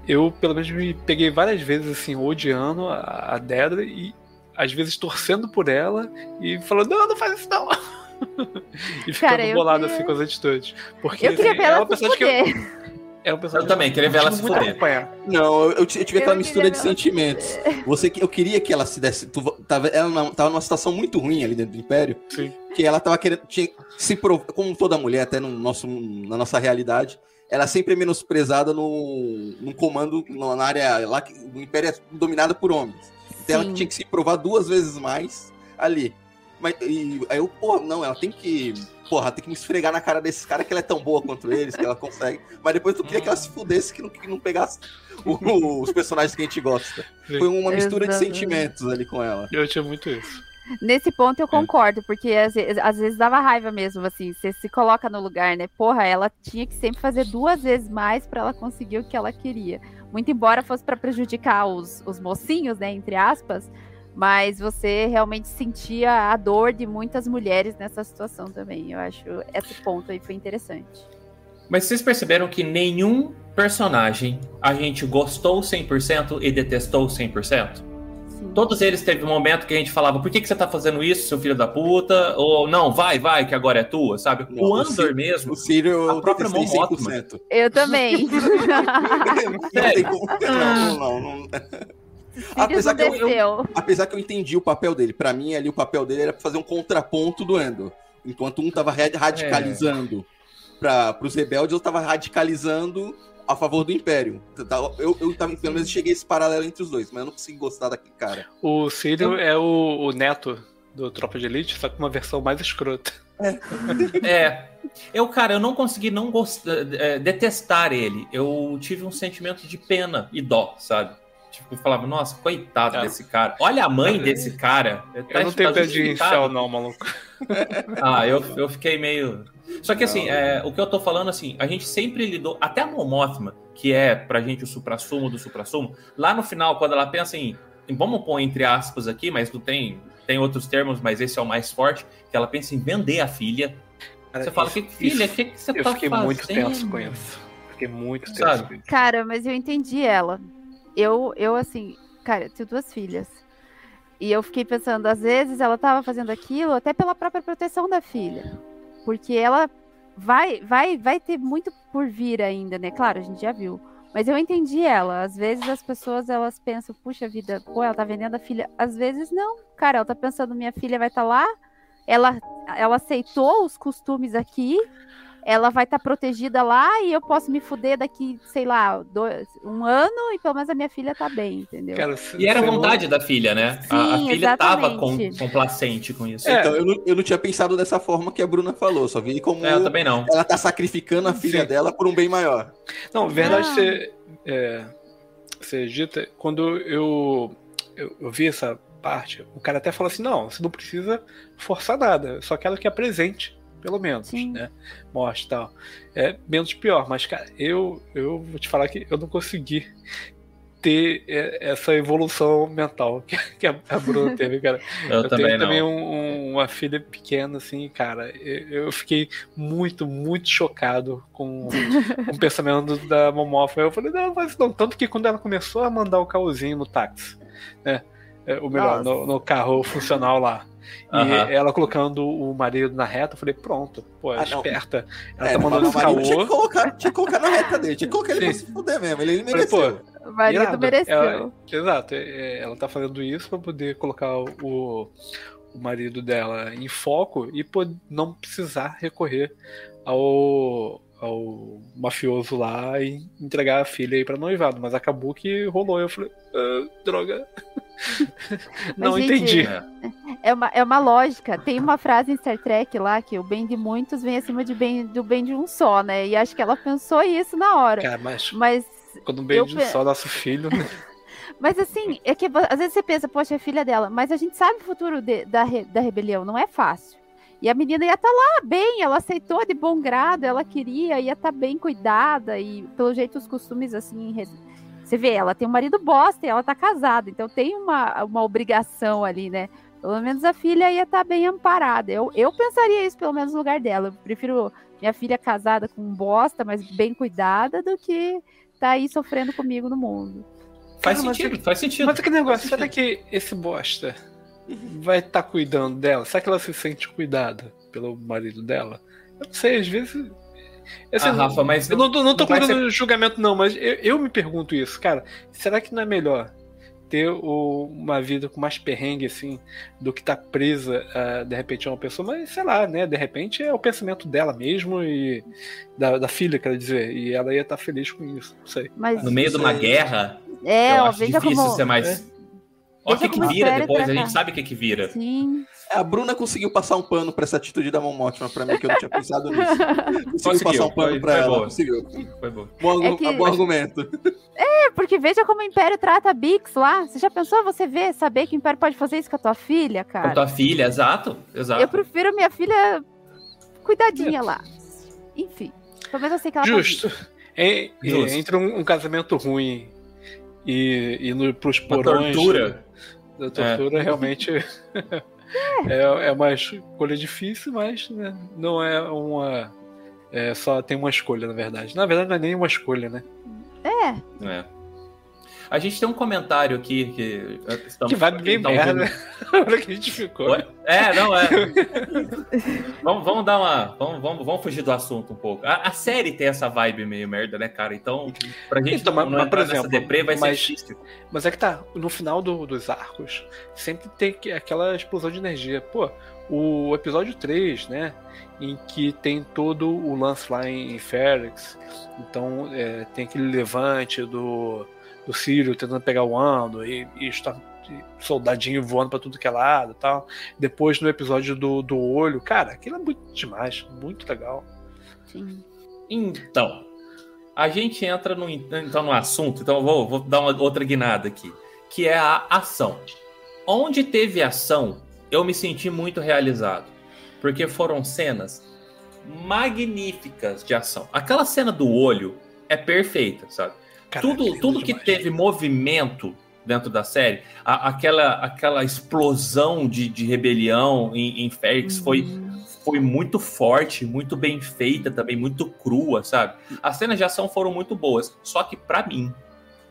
eu pelo menos me peguei várias vezes assim, odiando a, a Dedra e às vezes torcendo por ela e falando, não, não faz isso não. e ficando Cara, eu bolado queria- assim com as atitudes. Porque Eu queria assim, ver é ela uma se personagem que eu, é uma personagem Eu também, queria ver ela se fuder. Não, eu, eu tive Eu aquela queria mistura de sentimentos. Você, eu queria que ela se desse. Tu, tava, ela tava numa situação muito ruim ali dentro do Império. Sim. Que ela tava querendo. Tinha, se prov- como toda mulher, até no nosso, na nossa realidade, ela sempre é menosprezada no, no comando, no- na área lá que o Império é dominado por homens. Então ela tinha que se provar duas vezes mais ali. Mas e, aí eu, pô, não, ela tem que. Porra, tem que me esfregar na cara desses caras que ela é tão boa quanto eles, que ela consegue. Mas depois tu queria que ela se fudesse, que não, que não pegasse o- os personagens que a gente gosta. Foi uma mistura de Exatamente. sentimentos ali com ela. Eu tinha muito isso. Nesse ponto É. eu concordo, porque às vezes, às vezes dava raiva mesmo, assim, você se coloca no lugar, né? Porra, ela tinha que sempre fazer duas vezes mais pra ela conseguir o que ela queria. Muito embora fosse pra prejudicar os, os mocinhos, né, entre aspas, mas você realmente sentia a dor de muitas mulheres nessa situação também. Eu acho esse ponto aí foi interessante. Mas vocês perceberam que nenhum personagem a gente gostou 100% e detestou 100%? Sim. Todos eles teve um momento que a gente falava, por que, que você tá fazendo isso, seu filho da puta? Ou não, vai, vai, que agora é tua, sabe? Não, o o Andor Ciro- mesmo. O Círio A eu própria. 100%. Eu também. não tem como. Não, não, não. Apesar que, eu, eu- apesar que eu entendi o papel dele. Pra mim, ali, o papel dele era pra fazer um contraponto do Endor. Enquanto um tava ra- radicalizando para pros rebeldes, eu tava radicalizando a favor do Império. Tá, Eu, eu tava, pelo menos cheguei a esse paralelo entre os dois, mas eu não consegui gostar daquele cara. O Círio é o, o neto do Tropa de Elite, só com uma versão mais escrota. É. Eu, cara, eu não consegui não gost... é, detestar ele. Eu tive um sentimento de pena e dó, sabe? Tipo, eu falava, nossa, coitado É. desse cara. Olha a mãe desse cara. Tá- Eu não tenho tá pé de incel, não, maluco. Ah, eu, eu fiquei meio. Só que assim, é, o que eu tô falando, assim, a gente sempre lidou. Até a Mon Mothma, que é pra gente o supra-sumo do supra-sumo, lá no final, quando ela pensa em. em- Vamos pôr entre aspas aqui, mas não tem. Tem outros termos, mas esse é o mais forte. Que ela pensa em vender a filha. Cara, Você fala, isso- que filha, o que, que você Eu tá fiquei fazendo? muito tenso com isso. Fiquei muito tenso Sabe? com isso. Cara, mas eu entendi ela. Eu, eu assim, cara, eu tenho duas filhas. E eu fiquei pensando, às vezes ela tava fazendo aquilo até pela própria proteção da filha. Porque ela vai, vai, vai ter muito por vir ainda, né? Claro, a gente já viu. Mas eu entendi ela. Às vezes as pessoas elas pensam, puxa vida, pô, ela tá vendendo a filha. Às vezes não. Cara, ela tá pensando, minha filha vai estar lá. Ela, ela aceitou os costumes aqui. Ela vai estar protegida lá e eu posso me fuder daqui, sei lá, dois, um ano e pelo menos a minha filha tá bem, entendeu? Cara, e era vontade da filha, né? Sim, a, a filha exatamente. tava com, complacente com isso. É. Então, eu não, eu não tinha pensado dessa forma que a Bruna falou, só vi como É, eu também não. ela tá sacrificando a filha Sim. dela por um bem maior. Não, verdade, Ah. você, é, você dita, quando eu, eu, eu vi essa parte, o cara até falou assim: não, você não precisa forçar nada, só quero que apresente, pelo menos, Sim. né? Mostre e tal. É menos pior, mas, cara, eu, eu vou te falar que eu não consegui ter é, essa evolução mental que, a, Bruna teve, cara. Eu também tenho não. também um- um- uma filha pequena, assim, cara. Eu, eu fiquei muito, muito chocado com, com o pensamento da Momofa. Eu falei, não, mas não. Tanto que quando ela começou a mandar o caosinho no táxi, né? É, Ou melhor, no, no carro funcional lá. E Aham. ela colocando o marido na reta, eu falei, pronto, pô, é Ah, esperta. Ela É, tá não, mandando o marido tinha que, caô. colocar, tinha que colocar na reta dele, tinha que colocar ele pra se fuder mesmo. Ele, ele Falei, pô, mereceu. O marido Irado. mereceu. Ela- exato, é- é, ela tá fazendo isso pra poder colocar o, o marido dela em foco e não precisar recorrer ao, ao mafioso lá e entregar a filha aí pra noivado. Mas acabou que rolou. Eu falei, "Ah, droga. Não gente, entendi. É. É uma, é uma lógica. Tem uma frase em Star Trek lá que o bem de muitos vem acima de bem, do bem de um só, né? E acho que ela pensou isso na hora. Cara, mas Mas, quando um eu beijo pe- só nosso filho. né? mas assim, é que às vezes você pensa, poxa, é filha dela, mas a gente sabe o futuro de- da, re- da rebelião, não é fácil. E a menina ia estar lá bem, ela aceitou de bom grado, ela queria, ia estar bem cuidada, e pelo jeito os costumes assim. Você vê, ela tem um marido bosta e ela tá casada, então tem uma, uma obrigação ali, né? Pelo menos a filha ia estar bem amparada. Eu, eu pensaria isso, pelo menos no lugar dela. Eu prefiro minha filha casada com um bosta, mas bem cuidada, do que tá aí sofrendo comigo no mundo. Faz Cara, mas sentido, é- faz sentido. Mas que negócio, será que esse bosta vai estar cuidando dela? Será que ela se sente cuidada pelo marido dela? Eu não sei, às vezes. Assim, Ah, Rafa, mas eu não, tô- não tô colocando julgamento, não, mas eu, eu me pergunto isso, cara. Será que não é melhor ter o- uma vida com mais perrengue, assim, do que tá presa, a, de repente, a uma pessoa? Mas sei lá, né? De repente é o pensamento dela mesmo e da, da filha, quer dizer, e ela ia estar feliz com isso, não sei. Mas No meio de uma guerra, é, eu ó, acho difícil como. ser mais. Olha o que, que vira depois, a gente sabe o que, que vira. Sim. A Bruna conseguiu passar um pano pra essa atitude da Momotima pra mim, que eu não tinha pensado nisso. Conseguiu, Conseguiu, passar um pano foi- pra foi ela, boa. conseguiu. Foi bom. Bom, É que- bom argumento. É, porque veja como o Império trata a Bix lá. Você já pensou você ver, saber que o Império pode fazer isso com a tua filha, Com cara? tua filha, exato. exato. Eu prefiro minha filha cuidadinha lá. Enfim, menos eu sei que ela tá Justo. É, é, Justo. entre um, um casamento ruim e, e no, pros Uma porões tortura. da tortura, realmente é, é uma escolha difícil, mas né, não é uma. É, só tem uma escolha, na verdade. Na verdade, não é nem uma escolha, né? É, É. A gente tem um comentário aqui que. eh, Estamos, Que vai bem tá merda. Olha que a gente ficou. É, não, é. vamos, vamos dar uma. Vamos, vamos, vamos fugir do assunto um pouco. A, a série tem essa vibe meio merda, né, cara? Então, pra gente Então, não, mas- não por exemplo, deprê, vai mas- ser difícil. Mas é que tá, no final do- dos arcos, sempre tem que- aquela explosão de energia. Pô, o episódio 3, né? Em que tem todo o lance lá em Ferrex. Então é, tem aquele levante do, do Círio tentando pegar o Ando e, e está soldadinho voando pra tudo que é lado e tal. Depois no episódio do, do olho, cara, aquilo é muito demais, muito legal. sim. Então, a gente entra no, então, no assunto, então eu vou, vou dar uma outra guinada aqui, que é a ação. Onde teve ação, eu me senti muito realizado, porque foram cenas magníficas de ação. Aquela cena do olho é perfeita, sabe? Tudo tudo que demais. teve movimento dentro da série, a- aquela, aquela explosão de, de rebelião em, em Ferrix foi, foi muito forte, muito bem feita também, muito crua, sabe? As cenas de ação foram muito boas, só que pra mim,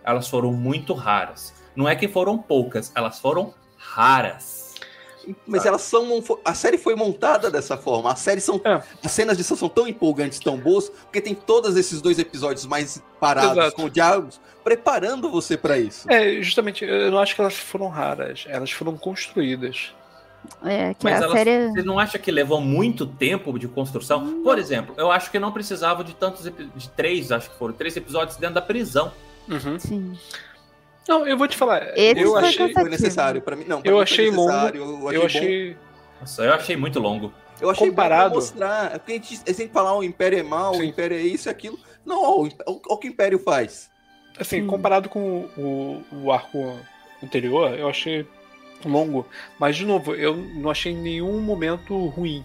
elas foram muito raras. Não é que foram poucas, elas foram raras. Mas elas são. A série foi montada dessa forma. A série são. É. As cenas de ação são tão empolgantes, tão boas, porque tem todos esses dois episódios mais parados, Exato. com diálogos, preparando você pra isso. É, justamente, eu não acho que elas foram raras, elas foram construídas. É, que Mas a elas, série. você não acha que levou muito tempo de construção? Por exemplo, eu acho que não precisava de tantos de três, acho que foram três episódios dentro da prisão. Uhum. Sim. Não, eu vou te falar. Esse eu foi achei. cansativo. Foi necessário pra mim. Não, pra Eu mim foi achei longo. necessário, Eu Eu achei. bom. achei. Nossa, eu achei muito longo. Eu achei Comparado- bom pra mostrar. É porque a gente, a gente fala, o Império é mal, o Sim. Império é isso e aquilo. Não, o, o, o que o Império faz? Assim, comparado com o, o arco anterior, eu achei longo. Mas, de novo, eu não achei em nenhum momento ruim.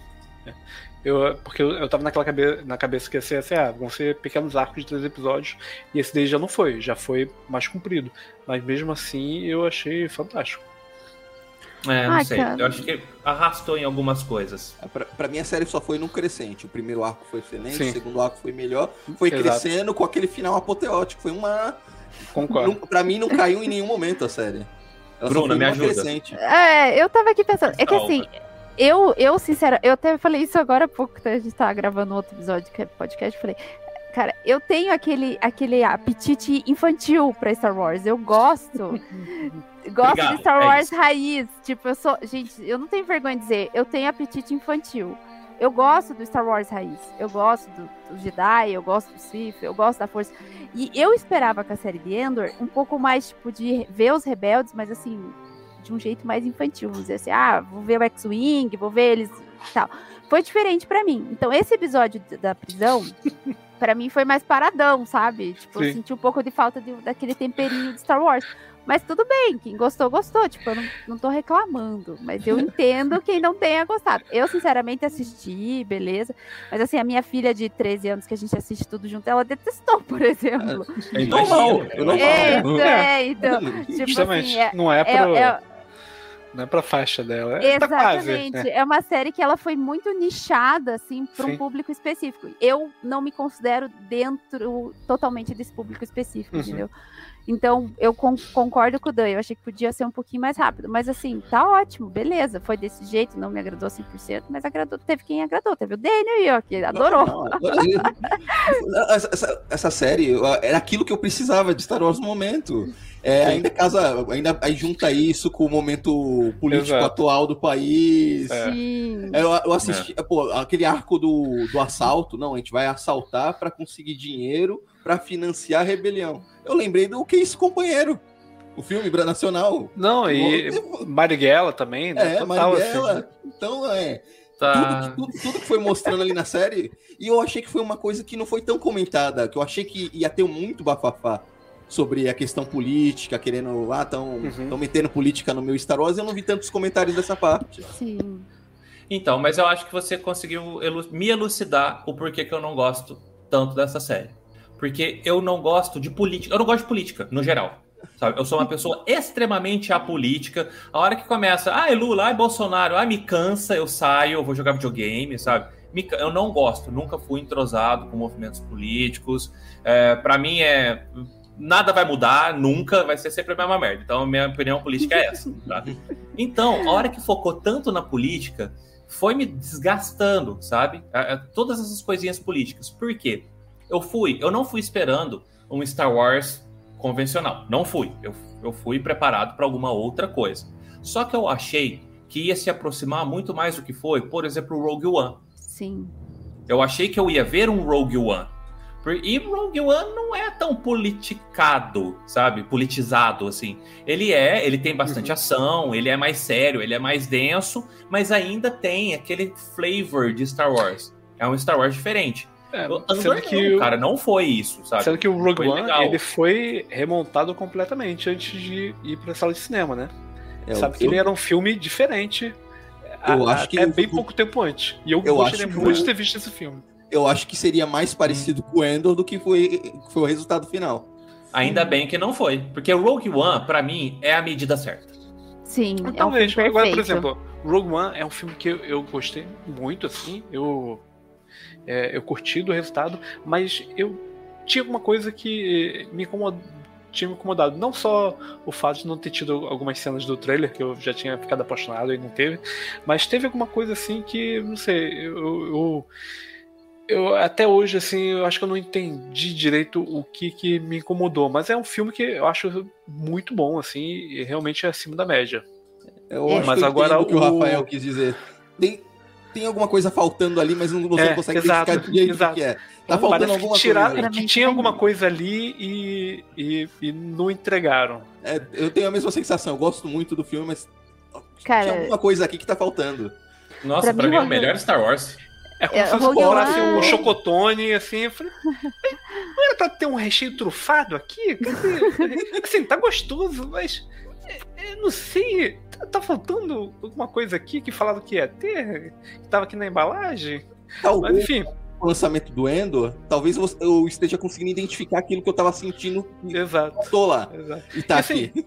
Eu, porque eu, eu tava naquela cabe na cabeça que ia ser assim, ah, vão ser pequenos arcos de três episódios, e esse daí já não foi, já foi mais comprido. Mas mesmo assim eu achei fantástico. É, não Ai, sei. cara. Eu acho que arrastou em algumas coisas. Pra, pra mim, a série só foi num crescente. O primeiro arco foi excelente, Sim. o segundo arco foi melhor. Foi Exato. crescendo com aquele final apoteótico. Foi uma. Concordo. Não, pra mim, não caiu em nenhum momento a série. Ela Bruna, me ajuda. crescente. É, eu tava aqui pensando. É que assim, eu, eu, sincera, eu até falei isso agora há pouco, que a gente tava gravando outro episódio que é podcast, eu falei, cara, eu tenho aquele, aquele apetite infantil pra Star Wars. Eu gosto. gosto Obrigado, de Star é Wars isso. raiz. Tipo, eu sou. Gente, eu não tenho vergonha de dizer, eu tenho apetite infantil. Eu gosto do Star Wars raiz. Eu gosto do, do Jedi, eu gosto do Sith, eu gosto da Força. E eu esperava com a série de Endor um pouco mais, tipo, de ver os rebeldes, mas assim, de um jeito mais infantil. Vamos dizer assim, ah, vou ver o X-Wing, vou ver eles e tal. Foi diferente pra mim. Então, esse episódio da prisão, pra mim foi mais paradão, sabe? Tipo, eu Sim. senti um pouco de falta de- daquele temperinho de Star Wars. Mas tudo bem, quem gostou, gostou. Tipo, eu não, não tô reclamando. Mas eu entendo quem não tenha gostado. Eu, sinceramente, assisti, beleza. Mas assim, a minha filha de 13 anos, que a gente assiste tudo junto, ela detestou, por exemplo. É normal. É normal. É, então, é, então. Tipo Justamente. assim, é, não é é- pra, é- não é pra faixa dela. É quase, Exatamente. né? É uma série que ela foi muito nichada, assim, para um público específico. Eu não me considero dentro totalmente desse público específico, Uhum. entendeu? Então, eu con- concordo com o Dan. Eu achei que podia ser um pouquinho mais rápido. Mas, assim, tá ótimo, beleza. Foi desse jeito, não me agradou 100%, mas agradou. Teve quem agradou. Teve o Daniel aí, ó, que adorou. Não, não, essa, essa- essa série era aquilo que eu precisava de Star Wars no momento. É, ainda casa, ainda aí junta isso com o momento político Exato. atual do país. É. Sim. É, Eu, eu assisti, pô, aquele arco do, do assalto, não, a gente vai assaltar para conseguir dinheiro para financiar a rebelião. Eu lembrei do Que Isso Companheiro, o filme nacional. Não, e Marighella também, né? É, Total, Marighella. assim. Então, é. Tá. Tudo, que- tudo, tudo que foi mostrando ali na série. E eu achei que foi uma coisa que não foi tão comentada, que eu achei que ia ter muito bafafá sobre a questão política, querendo. Ah, estão Uhum. metendo política no meu Star Wars. Eu não vi tantos comentários dessa parte. Sim. Então, mas eu acho que você conseguiu elu- me elucidar o porquê que eu não gosto tanto dessa série. Porque eu não gosto de política. Eu não gosto de política, no geral. Sabe? Eu sou uma pessoa extremamente apolítica. A hora que começa, ai Lula, ai Bolsonaro, ai me cansa, eu saio, eu vou jogar videogame, sabe? Eu não gosto, nunca fui entrosado com movimentos políticos. É, para mim é. Nada vai mudar, nunca, vai ser sempre a mesma merda. Então, a minha opinião política é essa. Tá? Então, a hora que focou tanto na política, foi me desgastando, sabe? A- a- Todas essas coisinhas políticas. Por quê? Eu fui, eu não fui esperando um Star Wars convencional. Não fui. Eu, eu fui preparado para alguma outra coisa. Só que eu achei que ia se aproximar muito mais do que foi, por exemplo, o Rogue One. Sim. Eu achei que eu ia ver um Rogue One. E Rogue One não é tão politicado, sabe? Politizado, assim. Ele é, ele tem bastante ação, ele é mais sério, ele é mais denso, mas ainda tem aquele flavor de Star Wars. É um Star Wars diferente. É, Andor que não, o- cara, não foi isso, sabe? Sendo que o Rogue Foi One legal. ele foi remontado completamente antes de ir pra sala de cinema, né? É, Sabe que eu- ele era um filme diferente Eu a- acho que o- bem pouco tempo antes. E eu, Eu gostaria acho que muito o- de ter visto esse filme. Eu acho que seria mais parecido com o Endor do que foi, que foi o resultado final. Ainda bem que não foi. Porque o Rogue One, pra mim, é a medida certa. Sim, é um Talvez. filme Agora, por perfeito. exemplo, Rogue One é um filme que eu, eu gostei muito, assim. Eu, é, eu curti do resultado, mas eu tinha uma coisa que me incomodou. Tinha me incomodado. Não só o fato de não ter tido algumas cenas do trailer, que eu já tinha ficado apaixonado e não teve, mas teve alguma coisa assim que, não sei, eu, eu, eu até hoje, assim, eu acho que eu não entendi direito o que, que me incomodou. Mas é um filme que eu acho muito bom, assim, e realmente é acima da média. Eu Mas agora o que o- Rafael quis dizer. Tem, tem alguma coisa faltando ali, mas não, você É, não consegue exato, identificar direito o exato. que é. Tá faltando Parece alguma que tiraram, coisa. que tinha alguma coisa ali e, e, e não entregaram. É, eu tenho a mesma sensação, eu gosto muito do filme, mas Cara, tinha alguma coisa aqui que tá faltando. Nossa, Pra pra, mim, mim é o melhor Star Wars. É como É, se fosse um chocotone, assim. Eu falei, não era pra ter um recheio trufado aqui? Cadê? Assim, tá gostoso, mas. É, Eu não sei. Tá, tá faltando alguma coisa aqui que falaram que ia ter? Que tava aqui na embalagem? Talvez Mas enfim, o lançamento do Endor, talvez eu esteja conseguindo identificar aquilo que eu tava sentindo exato. tô lá. exato. E tá E assim, aqui.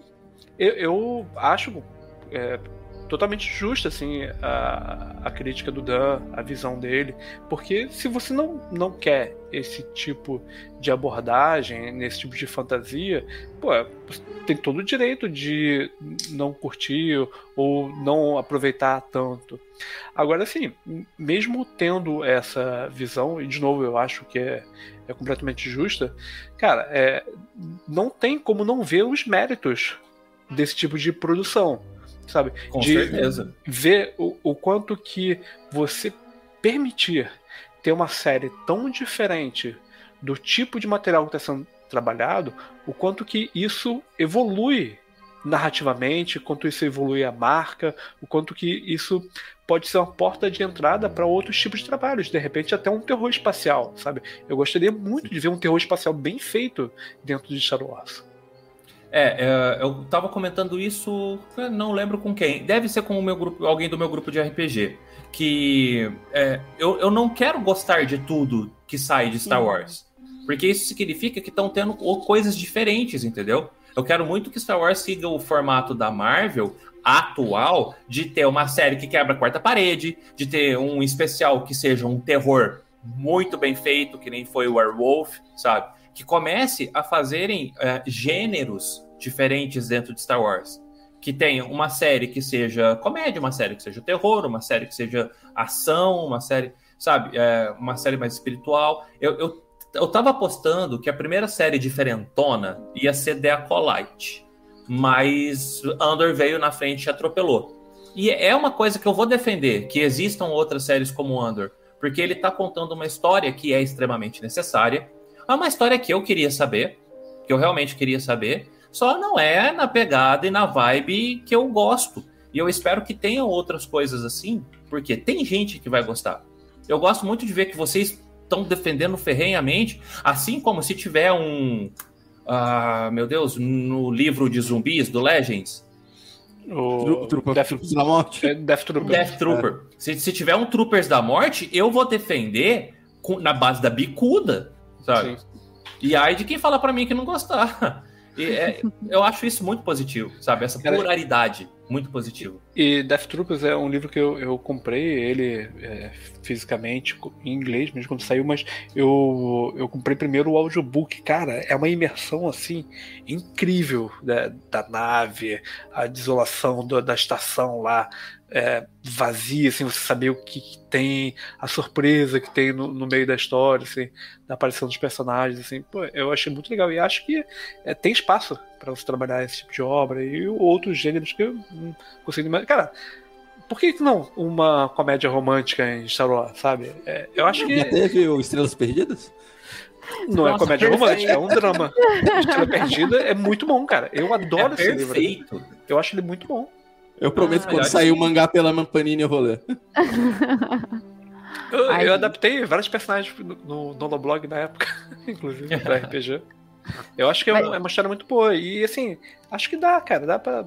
Eu, eu acho é, totalmente justa assim, a, a crítica do Dan, a visão dele, porque se você não, não quer esse tipo de abordagem, nesse tipo de fantasia, pô, você tem todo o direito de não curtir ou não aproveitar tanto. Agora, assim, mesmo tendo essa visão, e de novo eu acho que é, é completamente justa, cara, é, não tem como não ver os méritos desse tipo de produção, sabe? Com de certeza. ver o, o quanto que você permitir ter uma série tão diferente do tipo de material que está sendo trabalhado, o quanto que isso evolui narrativamente, o quanto isso evolui a marca, o quanto que isso pode ser uma porta de entrada para outros tipos de trabalhos, de repente até um terror espacial, sabe? Eu gostaria muito de ver um terror espacial bem feito dentro de Star Wars. É, é, eu tava comentando isso, não lembro com quem. Deve ser com o meu grupo, alguém do meu grupo de RPG. Que é, eu, eu não quero gostar de tudo que sai de Star. Wars. Porque isso significa que estão tendo coisas diferentes, entendeu? Eu quero muito que Star Wars siga o formato da Marvel atual de ter uma série que quebra a quarta parede, de ter um especial que seja um terror muito bem feito, que nem foi o Werewolf, sabe? Que comece a fazerem é, gêneros diferentes dentro de Star Wars. Que tenha uma série que seja comédia, uma série que seja terror, uma série que seja ação, uma série, sabe, é, uma série mais espiritual. Eu, eu, eu tava apostando que a primeira série diferentona ia ser The Acolyte, mas Andor veio na frente e atropelou. E é uma coisa que eu vou defender, que existam outras séries como Andor, porque ele tá contando uma história que é extremamente necessária, é uma história que eu queria saber, que eu realmente queria saber, só não é na pegada e na vibe que eu gosto. E eu espero que tenha outras coisas assim, porque tem gente que vai gostar. Eu gosto muito de ver que vocês estão defendendo ferrenhamente, assim como se tiver um. ah, meu Deus, no livro de zumbis do Legends. O Trupa, Death, Troopers da Morte. é Death Trooper. Death Trooper. Se, se tiver um Troopers da Morte, eu vou defender com- na base da bicuda, sabe? E aí de quem fala pra mim que não gostar. E é- eu acho isso muito positivo, sabe? Essa pluralidade, muito positivo. E Death Troopers é um livro que eu, eu comprei ele é, fisicamente, em inglês mesmo, quando saiu, mas eu, eu comprei primeiro o audiobook. Cara, é uma imersão assim incrível da, da nave, a desolação do- da estação lá. É, vazia, assim, você saber o que, que tem, a surpresa que tem no, no meio da história, assim, da aparição dos personagens, assim, pô, eu achei muito legal e acho que é, tem espaço para você trabalhar esse tipo de obra e outros gêneros que eu não consigo imaginar. Cara, por que não uma comédia romântica em Star Wars, sabe? É, eu acho que Já teve o Estrelas Perdidas? não é Nossa, comédia perfeito. romântica, é um drama. Estrela Perdida é muito bom, cara. Eu adoro É esse livro. perfeito. Eu acho ele muito bom. Eu prometo Ah, que quando sair o mangá pela Mampanini eu vou ler. Eu, Ai, eu adaptei vários personagens no, no Nonoblog na época, inclusive, pra RPG. Eu acho que é, um- é uma história muito boa. E assim, acho que dá, cara. Dá pra,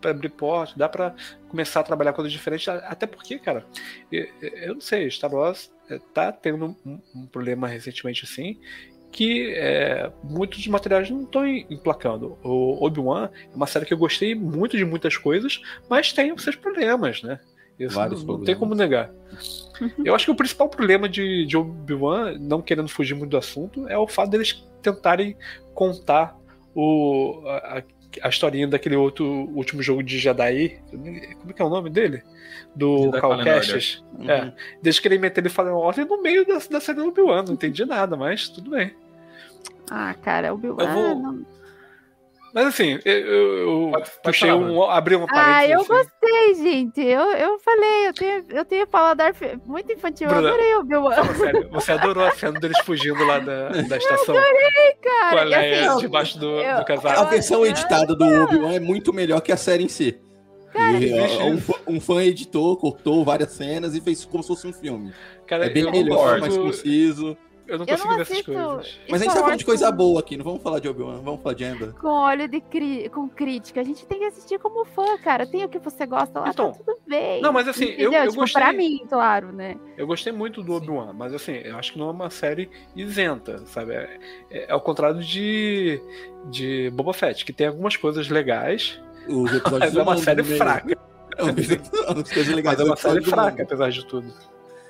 pra abrir porta, dá pra começar a trabalhar coisas diferentes. Até porque, cara, eu, eu não sei, Star Wars eh, tá tendo um, um problema recentemente assim. Que é, muitos dos materiais não estão emplacando. O Obi-Wan é uma série que eu gostei muito de muitas coisas, mas tem os seus problemas, né? Isso Vários não, não tem problemas. como negar. Eu acho que o principal problema de, de Obi-Wan, não querendo fugir muito do assunto, é o fato deles tentarem contar o, a, a- historinha daquele outro último jogo de Jedi. Como é que é o nome dele? Do Cal Kestis. É. Desde que ele meter ele Fallen Order no meio da, da série do Obi-Wan. Não entendi nada, mas tudo bem. Ah, cara, o Bill. Eu vou- Ah, não- Mas assim, eu, eu Pode- pode puxei falar, um. abri uma Ah, parede. eu assim. gostei, gente. Eu, eu falei, eu tenho, eu tenho paladar muito infantil. Eu Bruna, adorei o. Fala sério, você adorou a cena deles fugindo lá da, da estação Adorei, com a cara. E Leia assim, debaixo do, eu- do A casaco. versão editada do Obi-Wan é muito melhor que a série em si. E, ó, existe um, fã- um fã editou, cortou várias cenas e fez como se fosse um filme. Cara, é bem eu melhor, concordo. mais conciso. Eu não Eu consigo não ver essas assisto coisas. Mas a gente tá falando Wars de coisa com- boa aqui, não vamos falar de Obi-Wan, vamos falar de Ender. com olho de cri... com crítica. A gente tem que assistir como fã, cara. Tem o que você gosta lá, Então, tá tudo bem. não, mas assim, eu- Entendeu? eu tipo, gostei- pra mim, claro, né? Eu gostei muito do Obi-Wan, mas assim, eu acho que não é uma série isenta, sabe? É, é, é ao contrário de, de Boba Fett, que tem algumas coisas legais, Os episódios mas do é uma série fraca. É uma Mas é série fraca, apesar de tudo.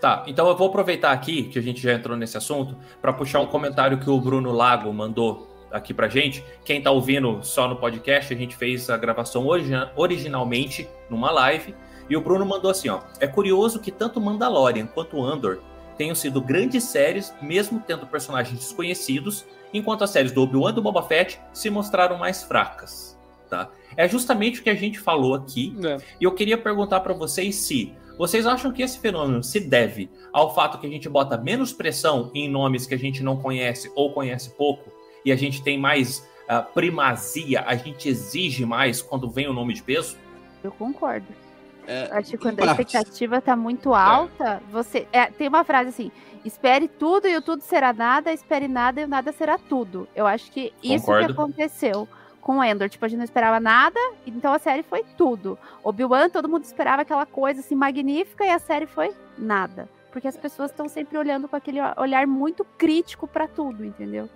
Tá, então eu vou aproveitar aqui que a gente já entrou nesse assunto para puxar um comentário que o Bruno Lago mandou aqui pra gente. Quem tá ouvindo só no podcast, a gente fez a gravação origi- originalmente numa live e o Bruno mandou assim, ó: "É curioso que tanto Mandalorian quanto Andor tenham sido grandes séries, mesmo tendo personagens desconhecidos, enquanto as séries do Obi-Wan e do Boba Fett se mostraram mais fracas." Tá? É justamente o que a gente falou aqui É. e eu queria perguntar para vocês se vocês acham que esse fenômeno se deve ao fato que a gente bota menos pressão em nomes que a gente não conhece ou conhece pouco e a gente tem mais ah, primazia, a gente exige mais quando vem o nome de peso? Eu concordo. É, Acho que quando a expectativa tá muito alta, você. é, tem uma frase assim: espere tudo e o tudo será nada, espere nada e o nada será tudo. Eu acho que isso Concordo. que aconteceu com o Endor. Tipo, a gente não esperava nada, então a série foi tudo. Obi-Wan, todo mundo esperava aquela coisa assim magnífica e a série foi nada. Porque as pessoas estão sempre olhando com aquele olhar muito crítico pra tudo, entendeu?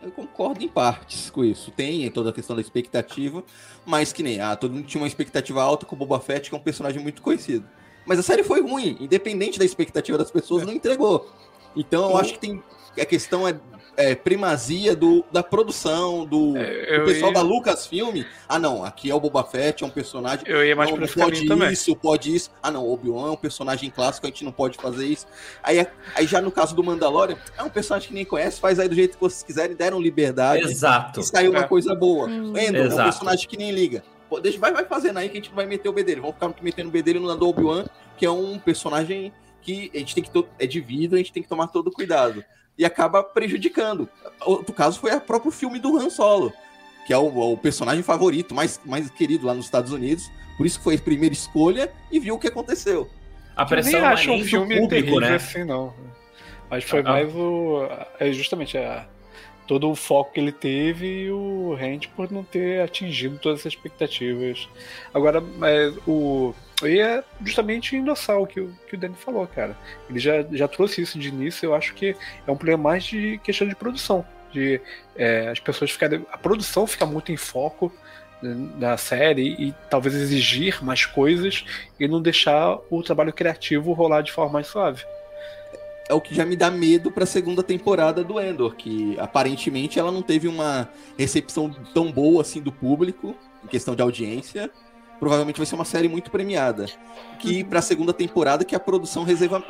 Eu concordo em partes com isso. Tem toda a questão da expectativa, mas que nem, ah, todo mundo tinha uma expectativa alta com o Boba Fett, que é um personagem muito conhecido. Mas a série foi ruim, independente da expectativa das pessoas, não entregou. Então eu acho que tem. A questão é, é primazia do, da produção, do, É, do pessoal ia- da Lucasfilm. Ah, não, aqui é o Boba Fett, é um personagem. Eu ia mais não, por não pode também. isso, pode isso. Ah, não, Obi-Wan é um personagem clássico, a gente não pode fazer isso. Aí, aí já no caso do Mandalorian, é um personagem que nem conhece, faz aí do jeito que vocês quiserem, deram liberdade. Exato. E saiu uma É. coisa boa. Hum. Endor é um Exato. personagem que nem liga. Pô, deixa, vai, vai fazendo aí que a gente vai meter o bedelho. Vamos ficar metendo o bedelho no do Obi-Wan, que é um personagem que a gente tem que. to- É de vida, a gente tem que tomar todo cuidado. E acaba prejudicando. Outro caso foi o próprio filme do Han Solo, que é o, o personagem favorito, mais, mais querido lá nos Estados Unidos. Por isso que foi a primeira escolha e viu o que aconteceu. A Eu pressão nem não é acho nem um filme público, terrível né? assim, não. Mas foi Ah. mais o. É justamente a, todo o foco que ele teve e o Randy por não ter atingido todas as expectativas. Agora, mas o. E é justamente endossar o que, o que o Danny falou, cara. Ele já, já trouxe isso de início, eu acho que é um problema mais de questão de produção. De é, as pessoas ficarem. A produção fica muito em foco na série e talvez exigir mais coisas e não deixar o trabalho criativo rolar de forma mais suave. é o que já me dá medo pra segunda temporada do Endor, que aparentemente ela não teve uma recepção tão boa assim do público, em questão de audiência. Provavelmente vai ser uma série muito premiada. Que pra segunda temporada que a produção reserva,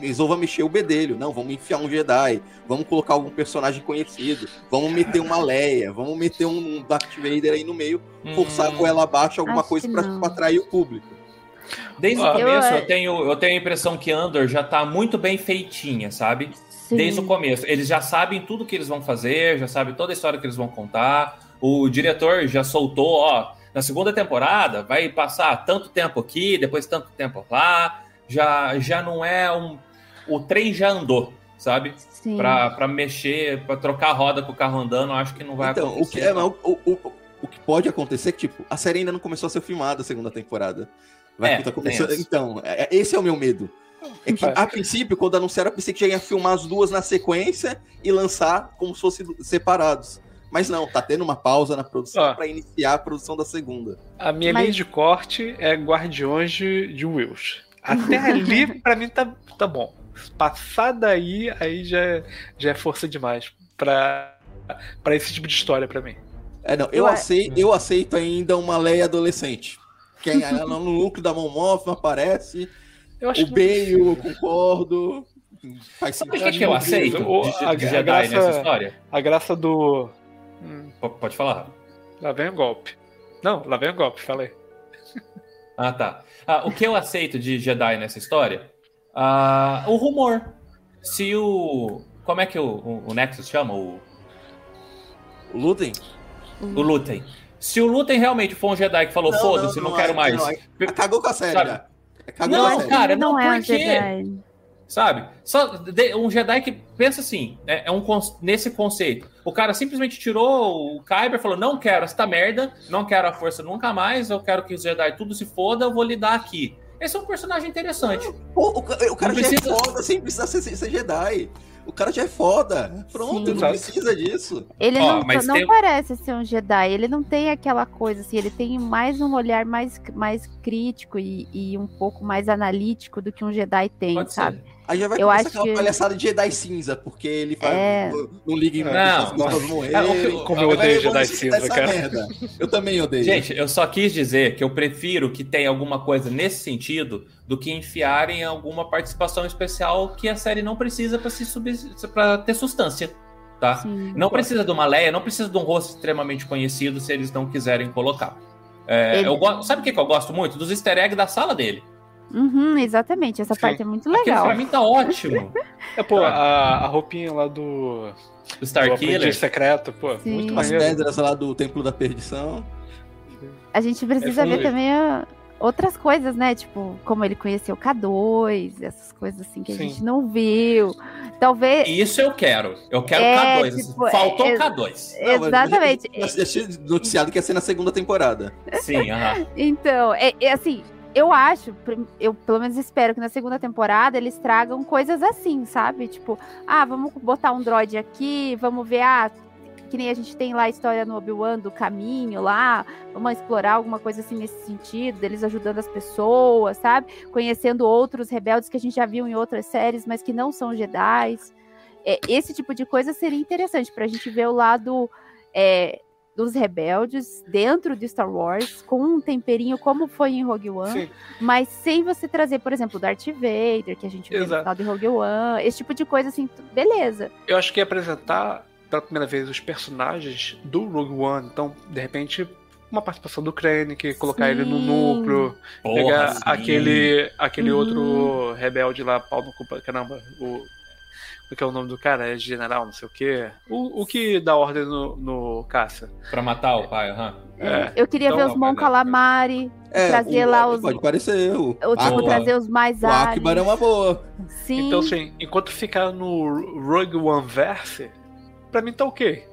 resolva mexer o bedelho. Não, vamos enfiar um Jedi, vamos colocar algum personagem conhecido, vamos meter uma Leia, vamos meter um Darth Vader aí no meio, forçar a goela abaixo, alguma Acho coisa pra atrair o público. Desde o começo, eu- eu, tenho, eu tenho a impressão que Andor já tá muito bem feitinha, sabe? Sim. Desde o começo. Eles já sabem tudo que eles vão fazer, já sabem toda a história que eles vão contar. O diretor já soltou, ó, na segunda temporada vai passar tanto tempo aqui, depois tanto tempo lá. Já, já não é um. O trem já andou, sabe? Pra mexer, pra trocar a roda com o carro andando, acho que não vai então, acontecer. o que, é, o, o, o, o que pode acontecer é que, tipo, a série ainda não começou a ser filmada a segunda temporada. Vai É, tá começando. Então, é- é- esse é o meu medo. É que, a princípio, quando anunciaram, eu pensei que já ia filmar as duas na sequência e lançar como se fossem separados. Mas não, tá tendo uma pausa na produção Ó. pra iniciar a produção da segunda. A minha Mas- linha de corte é Guardiões de, de Wills. Até ali, pra mim, tá, tá bom. Passar daí, aí já, é- já é força demais pra, pra esse tipo de história pra mim. É, não, eu, Ué. aceito, eu aceito ainda uma Leia adolescente. Que aí ela no núcleo da Mão Mothma aparece. Eu acho O Bale, eu concordo. Faz Sabe o sentido. que, que eu aceito O- a- a graça- nessa história? A graça do. Hum, Pode falar. Lá vem o golpe. Não, lá vem o golpe, falei. Ah, tá. Ah, o que eu aceito de Jedi nessa história? Ah, o rumor. Se o. Como é que o, o, o Nexus chama? O, O Lutem? o Lutem. Se o Lutem realmente for um Jedi que falou, foda-se, não, quero é, mais. não, é. Cagou com a série Sabe? Não, a série. cara, não não, é um por quê? Jedi. Sabe? Só de- um Jedi que pensa assim, é, é um nesse conceito. O cara simplesmente tirou o Kyber e falou: não quero esta merda, não quero a força nunca mais, eu quero que os Jedi tudo se foda, eu vou lidar aqui. Esse é um personagem interessante. O, ca- o cara Não já precisa- é foda sem precisar ser, ser Jedi. O cara já é foda. Pronto, Sim. não precisa disso. Ele Ó, não, não tem- parece ser um Jedi, ele não tem aquela coisa assim, ele tem mais um olhar mais, mais crítico e, e um pouco mais analítico do que um Jedi tem, Pode sabe? ser. Aí já vai Eu começar aquela que- palhaçada de Jedi cinza, porque ele faz, É. não, não liga em Não, as pessoas não. morrerem. É, como eu odeio Jedi cinza, cara. merda. Eu também odeio. Gente, eu só quis dizer que eu prefiro que tenha alguma coisa nesse sentido do que enfiarem alguma participação especial que a série não precisa para se para ter substância, tá? Sim. Não precisa de uma Leia, não precisa de um rosto extremamente conhecido se eles não quiserem colocar. É, Ele- eu go- Sabe o que, que eu gosto muito? Dos easter eggs da sala dele. Uhum, exatamente, essa Sim. parte é muito Aquilo legal. pra mim tá ótimo. É, pô, a, a roupinha lá do. Do Star do Killer. secreto, pô, Sim. muito As maneiro. pedras lá do Templo da Perdição. A gente precisa É ver também ah, outras coisas, né? Tipo, como ele conheceu o K2, essas coisas assim que a Sim. gente não viu. Talvez. Isso eu quero. Eu quero É, K2. tipo, Faltou é- K2. Não, mas Exatamente. Eu eu tinha noticiado que ia ser na segunda temporada. Sim, aham. Então, é, é assim, eu acho, eu pelo menos espero que na segunda temporada eles tragam coisas assim, sabe? Tipo, ah, vamos botar um droid aqui, vamos ver, ah, que nem a gente tem lá a história no Obi-Wan do caminho lá, vamos explorar alguma coisa assim nesse sentido, deles ajudando as pessoas, sabe? Conhecendo outros rebeldes que a gente já viu em outras séries, mas que não são Jedi. É, esse tipo de coisa seria interessante pra gente ver o lado é, dos rebeldes dentro de Star Wars, com um temperinho como foi em Rogue One, Sim. mas sem você trazer, por exemplo, o Darth Vader, que a gente viu no final de Rogue One, esse tipo de coisa assim, beleza. Eu acho que ia apresentar pela primeira vez os personagens do Rogue One. Então, de repente, uma participação do Krennic, colocar ele no Sim. núcleo, Porra, pegar sim. aquele, aquele Uhum. outro rebelde lá, pau no cu, pra caramba, o. O que é o nome do cara? É general, não sei o quê. O, o que dá ordem no, no caça. Pra matar o pai, aham. É. Eu queria Então, ver os Mon. Calamari, É, trazer o- lá os. Pode parecer. O, Ou tipo, trazer os mais o Akbar é uma boa. Sim. Então, assim, enquanto ficar no Rogue One Verse, pra mim tá ok.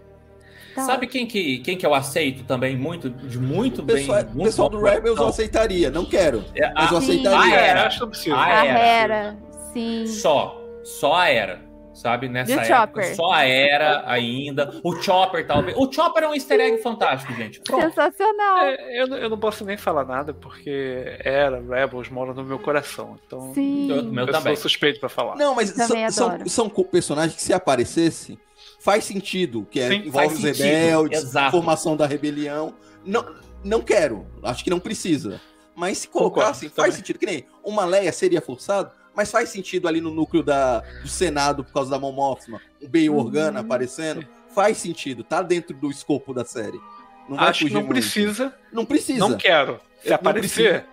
Tá. Sabe quem que, quem que eu aceito também muito, de muito O bem? pessoal, muito pessoal bom do Rebels eu aceitaria. Não quero. É, Mas eu a- Sim. aceitaria. a era. Acho que. A A era. Sim. Só. Só a era. Sabe? Nessa E época. Chopper? Só a era ainda. O Chopper, talvez. O Chopper é um easter egg fantástico, gente. Pronto. Sensacional. É, eu, não- eu não posso nem falar nada, porque era, Rebels mora no meu coração. Então, Sim. Eu, meu eu também. sou suspeito pra falar. Não, mas são, são, são personagens que se aparecesse, faz sentido. Que é, Sim, envolve os sentido, rebeldes, exato. formação da rebelião. Não, não quero. Acho que não precisa. Mas se Concordo, colocassem, faz também. sentido. Que nem uma Leia seria forçado, mas faz sentido ali no núcleo da, do Senado por causa da Mon Mothma, o Bail Uhum. Organa aparecendo. Faz sentido, tá dentro do escopo da série. Não vai Acho que não muito. precisa, Não precisa. não quero. Se não aparecer,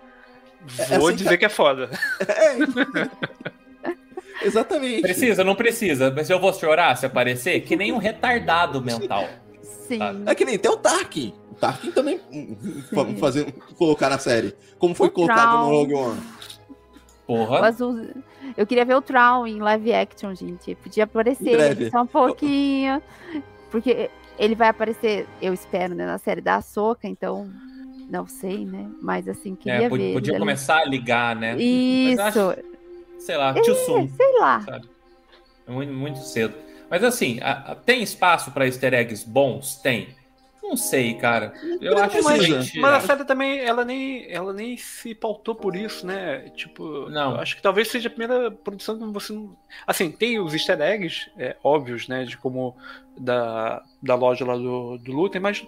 É, vou aceita- dizer que é foda. É. Exatamente. Precisa, não precisa. Mas eu vou chorar se aparecer, que nem um retardado mental. Sim. É que nem tem o Tarkin. O Tarkin também hum, vamos fazer, colocar na série. Como foi O colocado Traum. no Rogue One. O Porra. azul. Eu queria ver o Traum em live action, gente. Podia aparecer só um pouquinho. Porque ele vai aparecer, eu espero, né, na série da Ahsoka, então. Não sei, né? Mas assim, queria É, pod- ver. podia ele ali. começar a ligar, né? Mas Isso. acho- sei lá, too soon. Sei lá. sabe? É muito, muito cedo. Mas assim, a- a- tem espaço pra easter eggs bons? Tem. Não sei, cara. Eu acho que precisa. gente- Mas a série também, ela nem, ela nem se pautou por isso, né? Tipo, Não. eu acho que talvez seja a primeira produção que você não. Assim, tem os easter eggs é, óbvios, né? De como da, da loja lá do, do Lutem, mas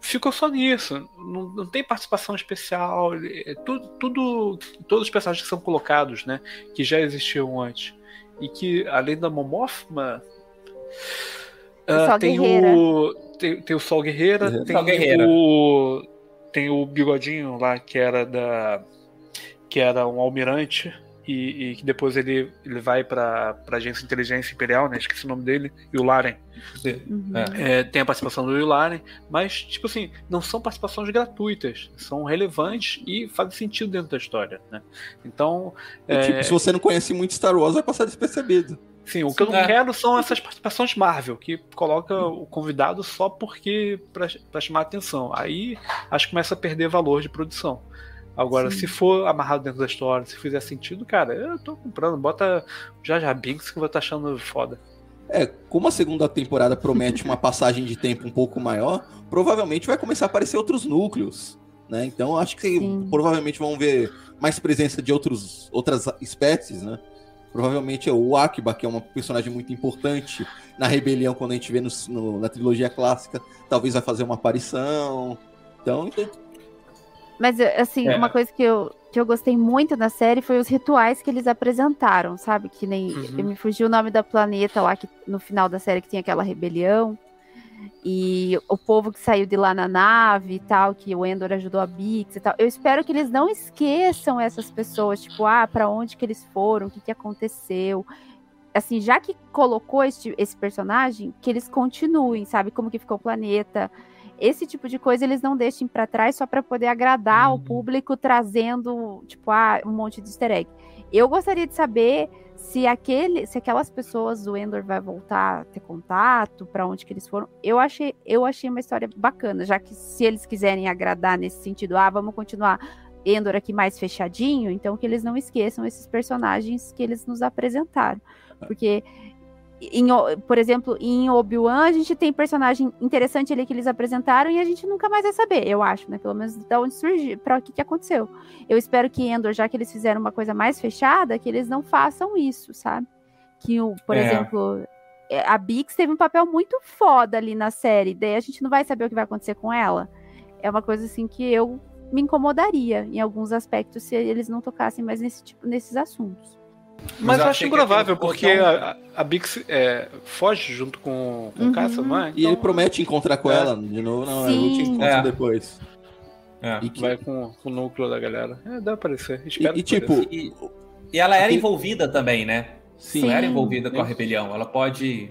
ficou só nisso. Não, não tem participação especial. É, tudo, tudo, todos os personagens que são colocados, né? Que já existiam antes. E que, além da Momorfma. Uh, tem o tem, tem o Sol Guerreira, Uhum. tem Sol Guerreira. o tem o bigodinho lá que era da que era um almirante e, e que depois ele, ele vai pra, pra agência de inteligência imperial, né? Esqueci o nome dele, e o Laren. Uhum. É, tem a participação do Laren, mas, tipo assim, não são participações gratuitas, são relevantes e fazem sentido dentro da história, né? Então. É, tipo, se você não conhece muito Star Wars, vai passar despercebido. Sim, o que eu não É. quero são essas participações Marvel, que coloca o convidado só porque pra, pra chamar atenção. Aí acho que começa a perder valor de produção. Agora, Sim. se for amarrado dentro da história, se fizer sentido, cara, eu tô comprando. Bota Jar Jar Binks que eu vou estar achando foda. É, como a segunda temporada promete uma passagem de tempo um pouco maior, provavelmente vai começar a aparecer outros núcleos, né? Então acho que Sim. provavelmente vão ver mais presença de outros, outras espécies, né? Provavelmente é o Akiba, que é uma personagem muito importante na rebelião quando a gente vê no- no- na trilogia clássica, talvez vai fazer uma aparição. Então, Mas, assim, É. uma coisa que eu, que eu gostei muito na série foi os rituais que eles apresentaram, sabe? Que nem. Uhum. Me fugiu o nome da planeta lá, que no final da série que tinha aquela rebelião. E o povo que saiu de lá na nave e tal, que o Endor ajudou a Bix e tal. Eu espero que eles não esqueçam essas pessoas, tipo, ah, pra onde que eles foram, o que, que aconteceu. Assim, já que colocou esse, esse personagem, que eles continuem, sabe? Como que ficou o planeta, esse tipo de coisa eles não deixem pra trás só pra poder agradar o público trazendo tipo ah, um monte de easter egg. Eu gostaria de saber se aquele, se aquelas pessoas do Endor vai voltar a ter contato, pra onde que eles foram. Eu achei, eu achei uma história bacana, já que se eles quiserem agradar nesse sentido, ah, vamos continuar Endor aqui mais fechadinho, então que eles não esqueçam esses personagens que eles nos apresentaram. Porque em por exemplo, em Obi-Wan a gente tem personagem interessante ali que eles apresentaram e a gente nunca mais vai saber, eu acho, né? Pelo menos de onde surgiu, para o que, que aconteceu. Eu espero que Endor, já que eles fizeram uma coisa mais fechada, que eles não façam isso, sabe? Que, o, por É. exemplo, é, a Bix teve um papel muito foda ali na série, daí a gente não vai saber o que vai acontecer com ela. É uma coisa assim que eu me incomodaria em alguns aspectos se eles não tocassem mais nesse tipo, nesses assuntos. Mas, eu acho que improvável, porque a, a Bix é, foge junto com, com Uhum. o Caça, não é? e ele promete encontrar com É. ela de novo, não, eu vou te Sim. encontro É. depois. É. E, que- Vai com, com o núcleo da galera. É, deve aparecer. e- Espero e, que tipo. E, e ela era Aquele- envolvida também, né? sim, Ela era Sim. envolvida com a rebelião. Ela pode.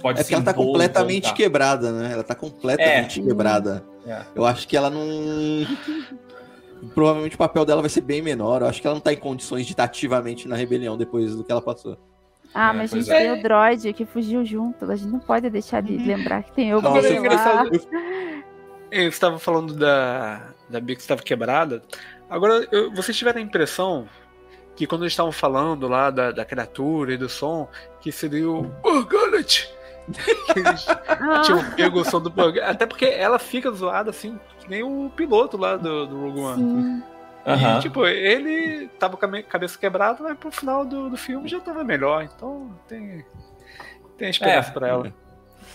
Pode é porque ela tá completamente voltar. quebrada, né? Ela tá completamente É. quebrada. É. Eu acho que ela não. Provavelmente o papel dela vai ser bem menor. Eu acho que ela não tá em condições de estar ativamente na rebelião depois do que ela passou. Ah, É, mas a gente é. tem o droid que fugiu junto. A gente não pode deixar de lembrar que tem o Nossa, é engraçado. Você estava falando da, da Bix que estava quebrada. Agora, eu- vocês tiveram a impressão que quando eles estavam falando lá da, da criatura e do som, que seria o Organet. Eles Ah, tinham pego o som do. Até porque ela fica zoada assim, que nem o piloto lá do, do Rogue One. sim. Aham. E, tipo, ele tava com a cabeça quebrada, mas pro final do, do filme já tava melhor. Então tem, tem esperança É. pra ela.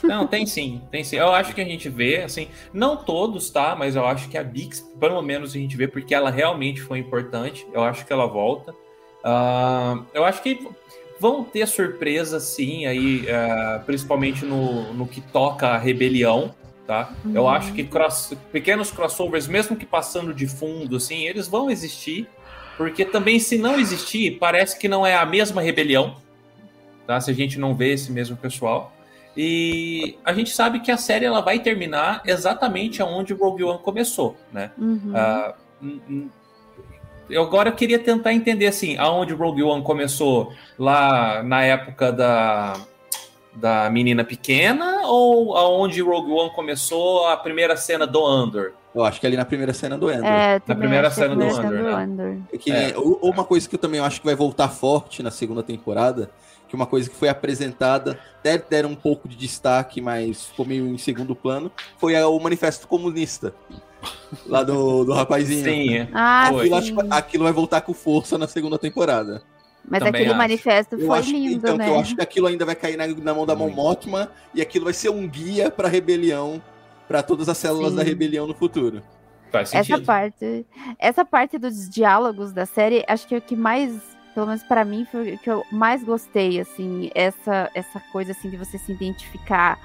Não, tem sim, tem sim. Eu acho que a gente vê, assim, não todos, tá? Mas eu acho que a Bix, pelo menos, a gente vê porque ela realmente foi importante. Eu acho que ela volta. Ah, eu acho que vão ter surpresas, sim, aí, ah, principalmente no, no que toca a rebelião, tá? Eu Uhum. acho que cross- pequenos crossovers, mesmo que passando de fundo, assim, eles vão existir. Porque também, se não existir, parece que não é a mesma rebelião, tá? Se a gente não vê esse mesmo pessoal. E a gente sabe que a série ela vai terminar exatamente aonde o Rogue One começou, né? Uhum. Hum, eu agora eu queria tentar entender assim, aonde o Rogue One começou lá na época da da menina pequena ou aonde o Rogue One começou a primeira cena do Andor? Eu acho que ali na primeira cena do Ender. É, também primeira é cena do Andor, né? Andor. É que, É. ou- ou uma coisa que eu também acho que vai voltar forte na segunda temporada, que uma coisa que foi apresentada, até deram um pouco de destaque, mas ficou meio em segundo plano, foi o Manifesto Comunista. Lá do, do rapazinho. Sim. Ah, Foi. Aquilo, sim. acho aquilo vai voltar com força na segunda temporada. Mas Também aquele acho. manifesto Eu foi acho, que- lindo, então, né? eu acho que aquilo ainda vai cair na, na mão da Mon Mothma e aquilo vai ser um guia pra rebelião, pra todas as células Sim. da rebelião no futuro. Faz Essa parte, essa parte dos diálogos da série, acho que é o que mais, pelo menos para mim, foi o que eu mais gostei, assim, essa, essa coisa assim de você se identificar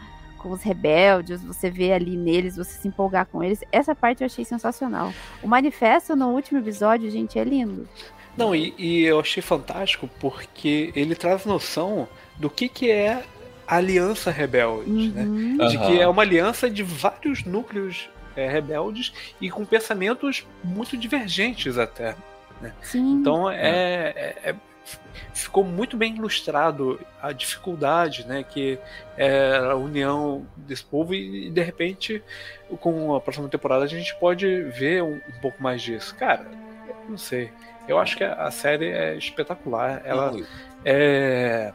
com os rebeldes, você vê ali neles, você se empolgar com eles. Essa parte eu achei sensacional. O manifesto no último episódio, gente, é lindo. Não, e, e eu achei fantástico porque ele traz noção do que, que é a aliança rebelde, Uhum. né? De Aham. que é uma aliança de vários núcleos é, rebeldes e com pensamentos muito divergentes até. Né? Sim. Então é, é- é- ficou muito bem ilustrado a dificuldade, né, que é a união desse povo e de repente com a próxima temporada a gente pode ver um, um pouco mais disso. Cara, não sei. Eu acho que a a série é espetacular. Ela é,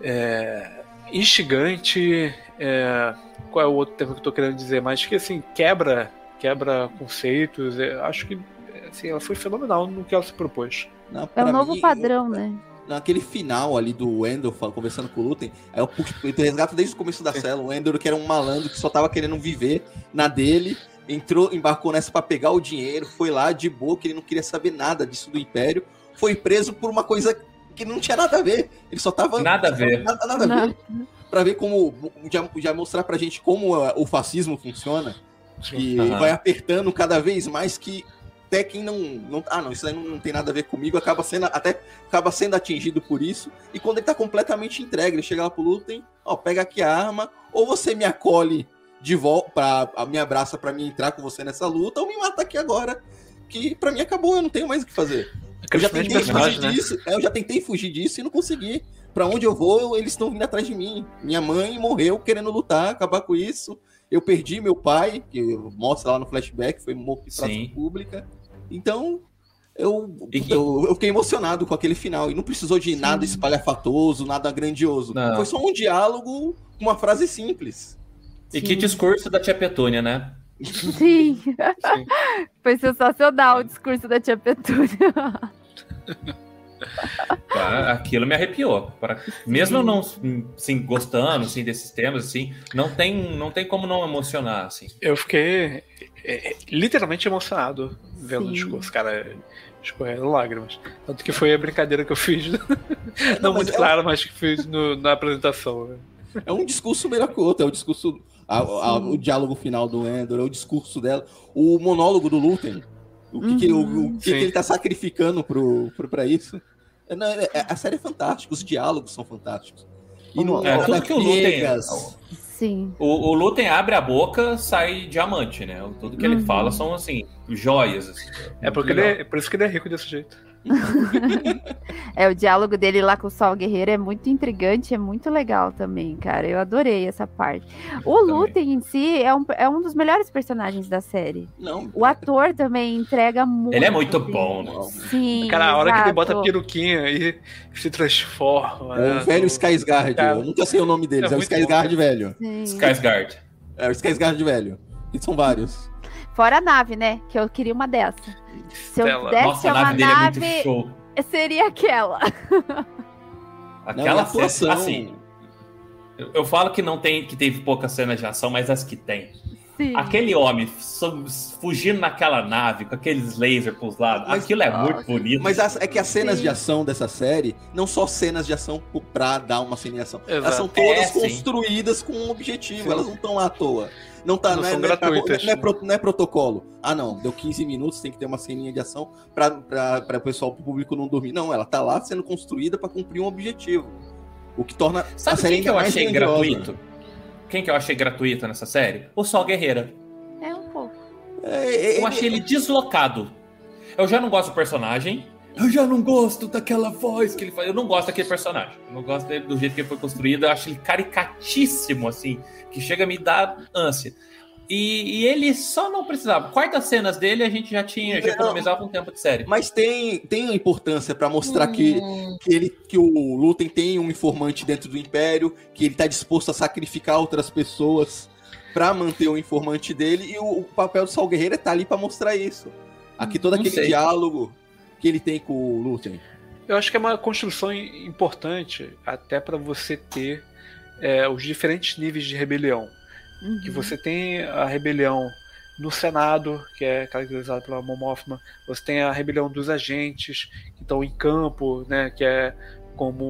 é instigante. é, qual é o outro termo que eu tô querendo dizer? Mas que assim quebra, quebra conceitos. Eu acho que assim, ela foi fenomenal no que ela se propôs. Não, É o novo mim, padrão, né? Naquele final ali do Wendell fal- conversando com o Lutem, aí eu, puxo, eu resgato desde o começo da cela. O Wendell, que era um malandro que só tava querendo viver na dele, entrou, embarcou nessa pra pegar o dinheiro, foi lá de boa, que ele não queria saber nada disso do Império, foi preso por uma coisa que não tinha nada a ver. Ele só tava. Nada a ver. Nada, nada a ver. Pra ver como. Já, já mostrar pra gente como ah, o fascismo funciona. E Aham. vai apertando cada vez mais que até quem não, não. Ah, não, isso aí não, não tem nada a ver comigo, acaba sendo até acaba sendo atingido por isso. E quando ele tá completamente entregue, ele chega lá pro Lutem, ó, pega aqui a arma, ou você me acolhe de volta, pra, a- me abraça pra mim entrar com você nessa luta, ou me mata aqui agora. Que pra mim acabou, eu não tenho mais o que fazer. Eu já tentei fugir né? disso, é, eu já tentei fugir disso e não consegui. Pra onde eu vou, eles estão vindo atrás de mim. Minha mãe morreu querendo lutar, acabar com isso. Eu perdi meu pai, que mostra lá no flashback, foi morto em praça Sim. pública. Então, eu, E- eu, eu fiquei emocionado com aquele final. E não precisou de nada espalhafatoso, nada grandioso. Não. Foi só um diálogo com uma frase simples. E que discurso da tia Petúnia, né? Sim. Foi sensacional o discurso da tia Petúnia. Tá, Aquilo me arrepiou. Para- Mesmo eu não assim, gostando assim, desses temas, assim, não tem, não tem como não emocionar. Assim. Eu fiquei é, é, literalmente emocionado vendo Sim. o discurso, cara. Escorrendo lágrimas. Tanto que foi a brincadeira que eu fiz. não, mas muito é- clara, mas que fiz no- na apresentação. É um discurso melhor que o outro. É o discurso. a- a- o diálogo final do Endor, é o discurso dela. O monólogo do Lutem. O que, que- o- o que, que Sim. ele tá sacrificando pro, pro, pra isso. É, não, é- é- a série é fantástica, os diálogos são fantásticos. E não É, tudo que o Lutem. Sim. O, o Lutem abre a boca, sai diamante, né? Tudo que ele Uhum. fala são assim, joias. Assim. É, porque ele é por isso que ele é rico desse jeito. É, o diálogo dele lá com o Sol Guerreiro é muito intrigante, é muito legal também, cara. Eu adorei essa parte. O Lutem em si é um, é um dos melhores personagens da série. Não. O ator também entrega muito. Ele é muito assim. bom, né? Sim. Cara, a hora que ele bota a exato. peruquinha e se transforma. É né? o velho Skarsgård. Cara, Eu nunca sei o nome deles. é É, o Skarsgård bom, velho. Sim. Skarsgård. É o Skarsgård velho. E são vários. Fora a nave, né? Que eu queria uma dessa. Se eu Stella. pudesse Nossa, ter a uma nave dele é nave, muito show. seria aquela. Aquela Não, atuação- cena, assim. Eu, eu falo que não tem, que teve poucas cenas de ação, mas as que tem. Sim. Aquele homem fugindo naquela nave com aqueles lasers pros lados, Mas- aquilo é muito bonito. Mas as- é que as cenas Sim. de ação dessa série não só cenas de ação por- pra dar uma cena de ação. Elas Exato. são todas É, sim. construídas com um objetivo. Sim. Elas não estão lá à toa. Não, tá, Não não, é, não, é, não é não é protocolo. Ah, não. Deu 15 minutos, tem que ter uma ceninha de ação pra o pessoal, pro público não dormir. Não, ela tá lá sendo construída pra cumprir um objetivo. O que torna a Sabe série quem que eu achei grandiosa. gratuito? Quem que eu achei gratuito nessa série? O Sol Guerreira. É um pouco. É, é, Eu achei ele deslocado. Eu já não gosto do personagem. Eu já não gosto daquela voz que ele faz. Eu não gosto daquele personagem. Eu não gosto dele do jeito que ele foi construído. Eu acho ele caricatíssimo, assim, que chega a me dar ânsia. E, e ele só não precisava. Quartas cenas dele a gente já tinha, já economizava um tempo de série. Mas tem, tem a importância pra mostrar que, que, ele, que o Lutem tem um informante dentro do Império, que ele tá disposto a sacrificar outras pessoas pra manter o informante dele, e o, o papel do Sal Guerreiro é tá ali pra mostrar isso. Aqui todo Não aquele diálogo que ele tem com o Lutem. Eu acho que é uma construção importante até para você ter é, os diferentes níveis de rebelião. Uhum. Que você tem a rebelião no Senado, que é caracterizado pela Mon Mothma. Você tem a rebelião dos agentes que estão em campo, né? Que é como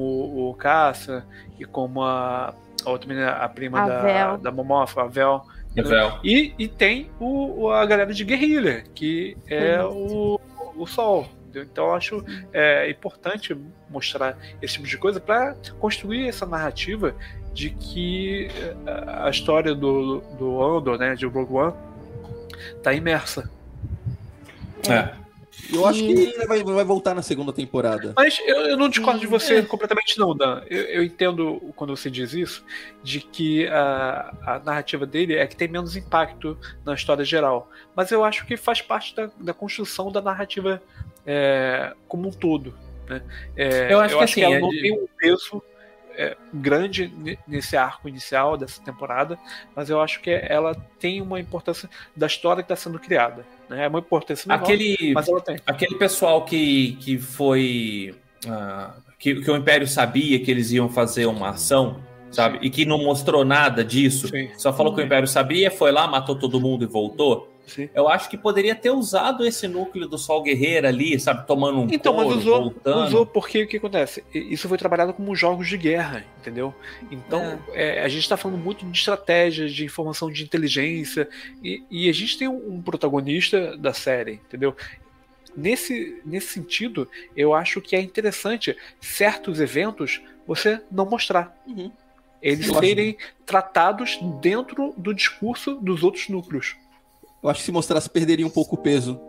o Caça e como a, a outra menina, a prima A da, Vel. da Mon Mothma, a Vel. E, e tem o, o- a galera de guerrilha, que é o, o Sol. Entendeu? Então eu acho é, importante mostrar esse tipo de coisa para construir essa narrativa de que é, a história do, do Andor, né, de Rogue One, tá imersa. É. Eu acho que ele vai, vai voltar na segunda temporada. Mas eu, eu não discordo de É. você completamente, não, Dan. Eu, eu entendo quando você diz isso, de que a, a narrativa dele é que tem menos impacto na história geral. Mas eu acho que faz parte da, da construção da narrativa é, como um todo. Né? É, Eu acho que assim, ela é não de- tem um peso é, grande ne- nesse arco inicial dessa temporada, mas eu acho que ela tem uma importância da história que está sendo criada. Né? É uma importância menor, Aquele, mas ela tem. aquele pessoal que, que foi. ah, que, que o Império sabia que eles iam fazer uma ação, sabe? E que não mostrou nada disso. Só falou que o Império sabia, foi lá, matou todo mundo e voltou. Eu acho que poderia ter usado esse núcleo do Sol Guerreiro ali, sabe? Tomando um Então, couro, mas usou, voltando. usou porque o que acontece? Isso foi trabalhado como jogos de guerra, entendeu? Então, é, a gente está falando muito de estratégias, de informação de inteligência, e, e a gente tem um, um protagonista da série, entendeu? Nesse, nesse sentido, eu acho que é interessante certos eventos você não mostrar. Eles Eu acho- serem tratados dentro do discurso dos outros núcleos. Eu acho que se mostrasse, perderia um pouco o peso.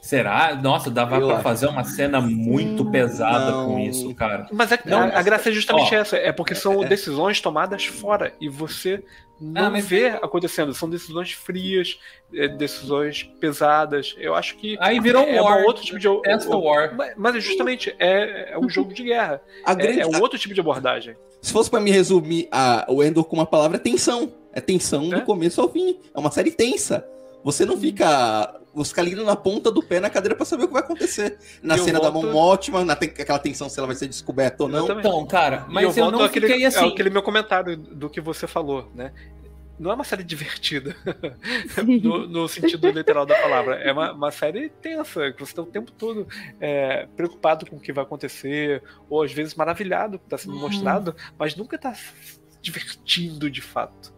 Será? Nossa, dava Eu pra acho. fazer uma cena muito pesada Não. com isso, cara. Mas a, Não, a- a graça é justamente ó, essa, é porque são decisões tomadas fora e você não Ah, mas- vê acontecendo. São decisões frias, é, decisões pesadas. Eu acho que Aí virou é, é war, um outro tipo de o- war. Mas, mas justamente é, é um jogo de guerra. A É- grande- é, um outro tipo de abordagem. Se fosse pra me resumir a, o Endor com uma palavra, é tensão. É do começo ao fim. É uma série tensa. Você não fica. Você fica ali na ponta do pé na cadeira pra saber o que vai acontecer. Na Eu cena da volto- mão ótima, na, tem aquela tensão se ela vai ser descoberta ou não. Exatamente. Então, cara, E mas eu, volto não àquele, fiquei assim. Aquele meu comentário do que você falou, né? Não é uma série divertida, no, no sentido literal da palavra. É uma, uma série tensa, que você está o tempo todo é, preocupado com o que vai acontecer, ou às vezes maravilhado com o que está sendo Hum. mostrado, mas nunca está se divertindo de fato.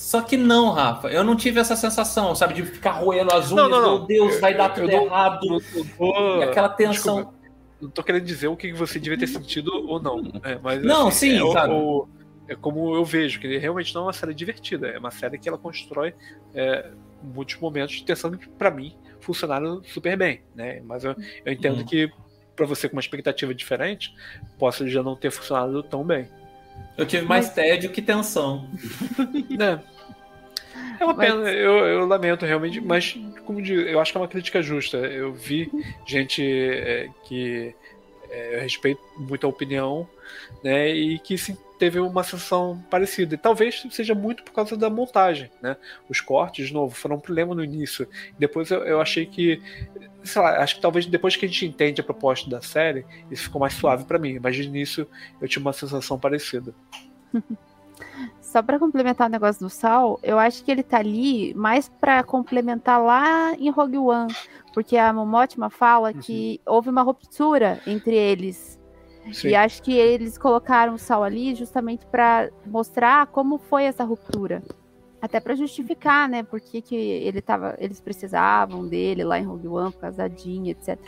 Só que não, Rafa. Eu não tive essa sensação, sabe? De ficar roendo as Não, unhas. não, não. Meu Deus, vai dar Eu- tudo eu não- errado. não- não tô- E aquela tensão. Desculpa, não tô querendo dizer o que você devia ter sentido ou não. é, mas, Não, assim, sim, é, sabe? o- é como eu vejo, que realmente não é uma série divertida. É uma série que ela constrói é, muitos momentos de tensão que, pra mim, funcionaram super bem. Né? Mas eu, eu entendo Uhum. que, pra você com uma expectativa diferente, possa já não ter funcionado tão bem. Eu tive mais tédio que tensão. né? É uma Mas- pena, eu, eu lamento realmente, mas como digo, eu acho que é uma crítica justa. Eu vi gente é, que é, eu respeito muito a opinião, né, e que sim, teve uma sensação parecida. E talvez seja muito por causa da montagem, né? Os cortes, de novo, foram um problema no início. Depois eu, eu achei que, sei lá, acho que talvez depois que a gente entende a proposta da série, isso ficou mais suave pra mim. Mas de início eu tive uma sensação parecida. Só pra complementar o negócio do Sal, eu acho que ele tá ali mais pra complementar lá em Rogue One, porque a Momotima fala que houve uma ruptura entre eles. Sim. E acho que eles colocaram o Sal ali justamente pra mostrar como foi essa ruptura. Até pra justificar, né, por que que ele tava, eles precisavam dele lá em Rogue One Jean, etc.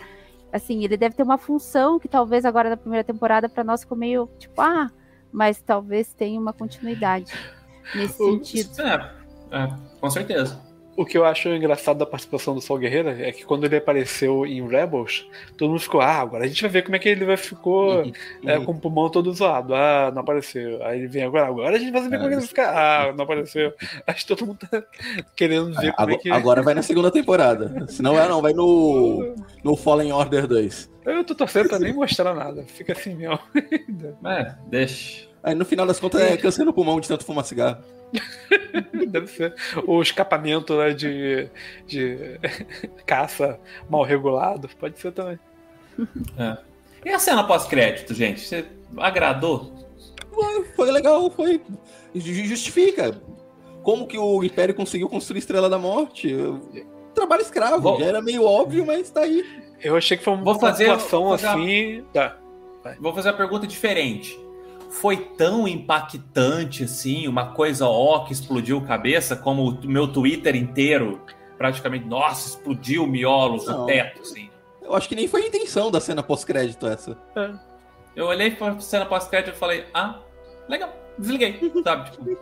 Assim, ele deve ter uma função que talvez agora na primeira temporada pra nós ficou meio tipo, ah, mas talvez tenha uma continuidade nesse O- sentido. É, é, com certeza. O que eu acho engraçado da participação do Sol Guerreira é que quando ele apareceu em Rebels, todo mundo ficou, ah, agora a gente vai ver como é que ele vai ficou é, com o pulmão todo zoado. Ah, não apareceu. Aí ele vem agora, agora a gente vai saber como é que ele vai ficar. Ah, não apareceu. Acho que todo mundo tá querendo ver como é Agora, que. agora vai na segunda temporada. Se não é, não, vai no, no Fallen Order 2. Eu tô torcendo pra nem mostrar nada. Fica assim mesmo. É, deixa. Aí no final das contas é câncer no pulmão de tanto fumar cigarro. Deve ser. O escapamento né, de, de caça mal regulado. Pode ser também. É. E a cena pós-crédito, gente? Você agradou? Foi legal, foi. ju- Justifica. como que o Império conseguiu construir Estrela da Morte? Trabalho escravo, Vou- já era meio óbvio, mas tá aí. Eu achei que foi uma Vou fazer- situação vou fazer a- assim. Tá. Vou fazer uma pergunta diferente. Foi tão impactante assim, uma coisa ó que explodiu cabeça, como o meu Twitter inteiro, praticamente, nossa, explodiu miolos Não. no teto, assim. Eu acho que nem foi a intenção da cena pós-crédito essa. Eu olhei pra cena pós-crédito e falei, ah, legal, desliguei, sabe? Tipo,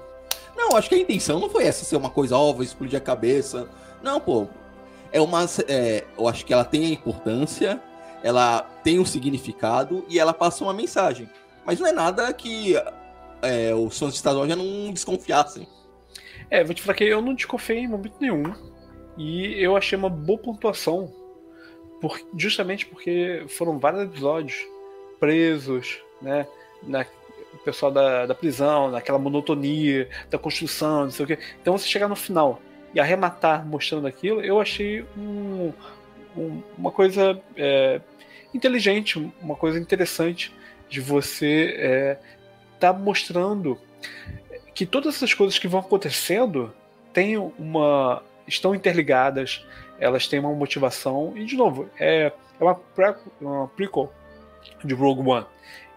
Não, acho que a intenção não foi essa ser uma coisa, ó, vou explodir a cabeça. Não, pô. É uma. é, eu acho que ela tem a importância, ela tem um significado e ela passa uma mensagem. Mas não é nada que é, os fãs de Star Wars já não desconfiassem. É, vou te falar que eu não desconfiei em momento nenhum. E eu achei uma boa pontuação. Por, justamente porque foram vários episódios presos, né? Na, o pessoal da, da prisão, naquela monotonia da construção, não sei o quê. Então você chegar no final e arrematar mostrando aquilo, eu achei um- um- uma coisa é, inteligente, uma coisa interessante de você é, tá mostrando que todas essas coisas que vão acontecendo têm uma estão interligadas, elas têm uma motivação e de novo é, é uma, pre, uma prequel de Rogue One.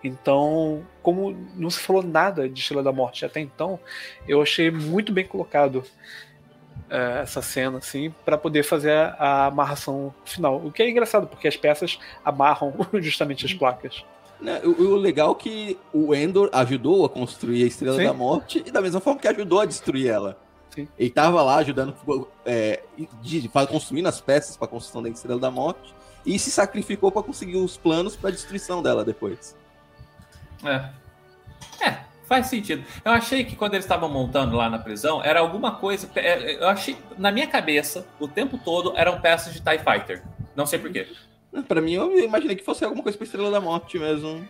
Então, como não se falou nada de Estrela da Morte até então, eu achei muito bem colocado é, essa cena assim para poder fazer a, a amarração final. O que é engraçado porque as peças amarram justamente as placas. Né, O, o legal é que o Endor ajudou a construir a Estrela Sim. da Morte e da mesma forma que ajudou a destruir ela. Sim. Ele tava lá ajudando, é, construindo as peças para a construção da Estrela da Morte e se sacrificou para conseguir os planos para a destruição dela depois. É. É, faz sentido. Eu achei que quando eles estavam montando lá na prisão, era alguma coisa. é, Eu achei, na minha cabeça, o tempo todo eram peças de TIE Fighter. Não sei porquê. Pra mim, eu imaginei que fosse alguma coisa pra Estrela da Morte mesmo.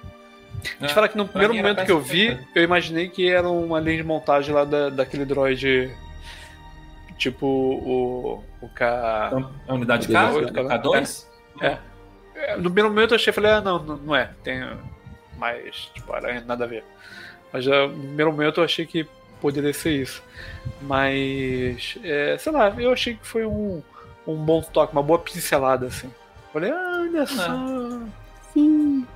Deixa eu falar que no Pra primeiro momento que eu vi, eu imaginei que era uma linha de montagem lá da, daquele droid. Tipo o. O K. A unidade K, K, Oito, o K2? É. É, No primeiro momento eu achei, falei, ah, não, não é. Tem mais, tipo, nada a ver. Mas já, no primeiro momento eu achei que poderia ser isso. Mas, é, sei lá, eu achei que foi um, um bom toque, uma boa pincelada, assim. Falei, ah, olha só. Sim.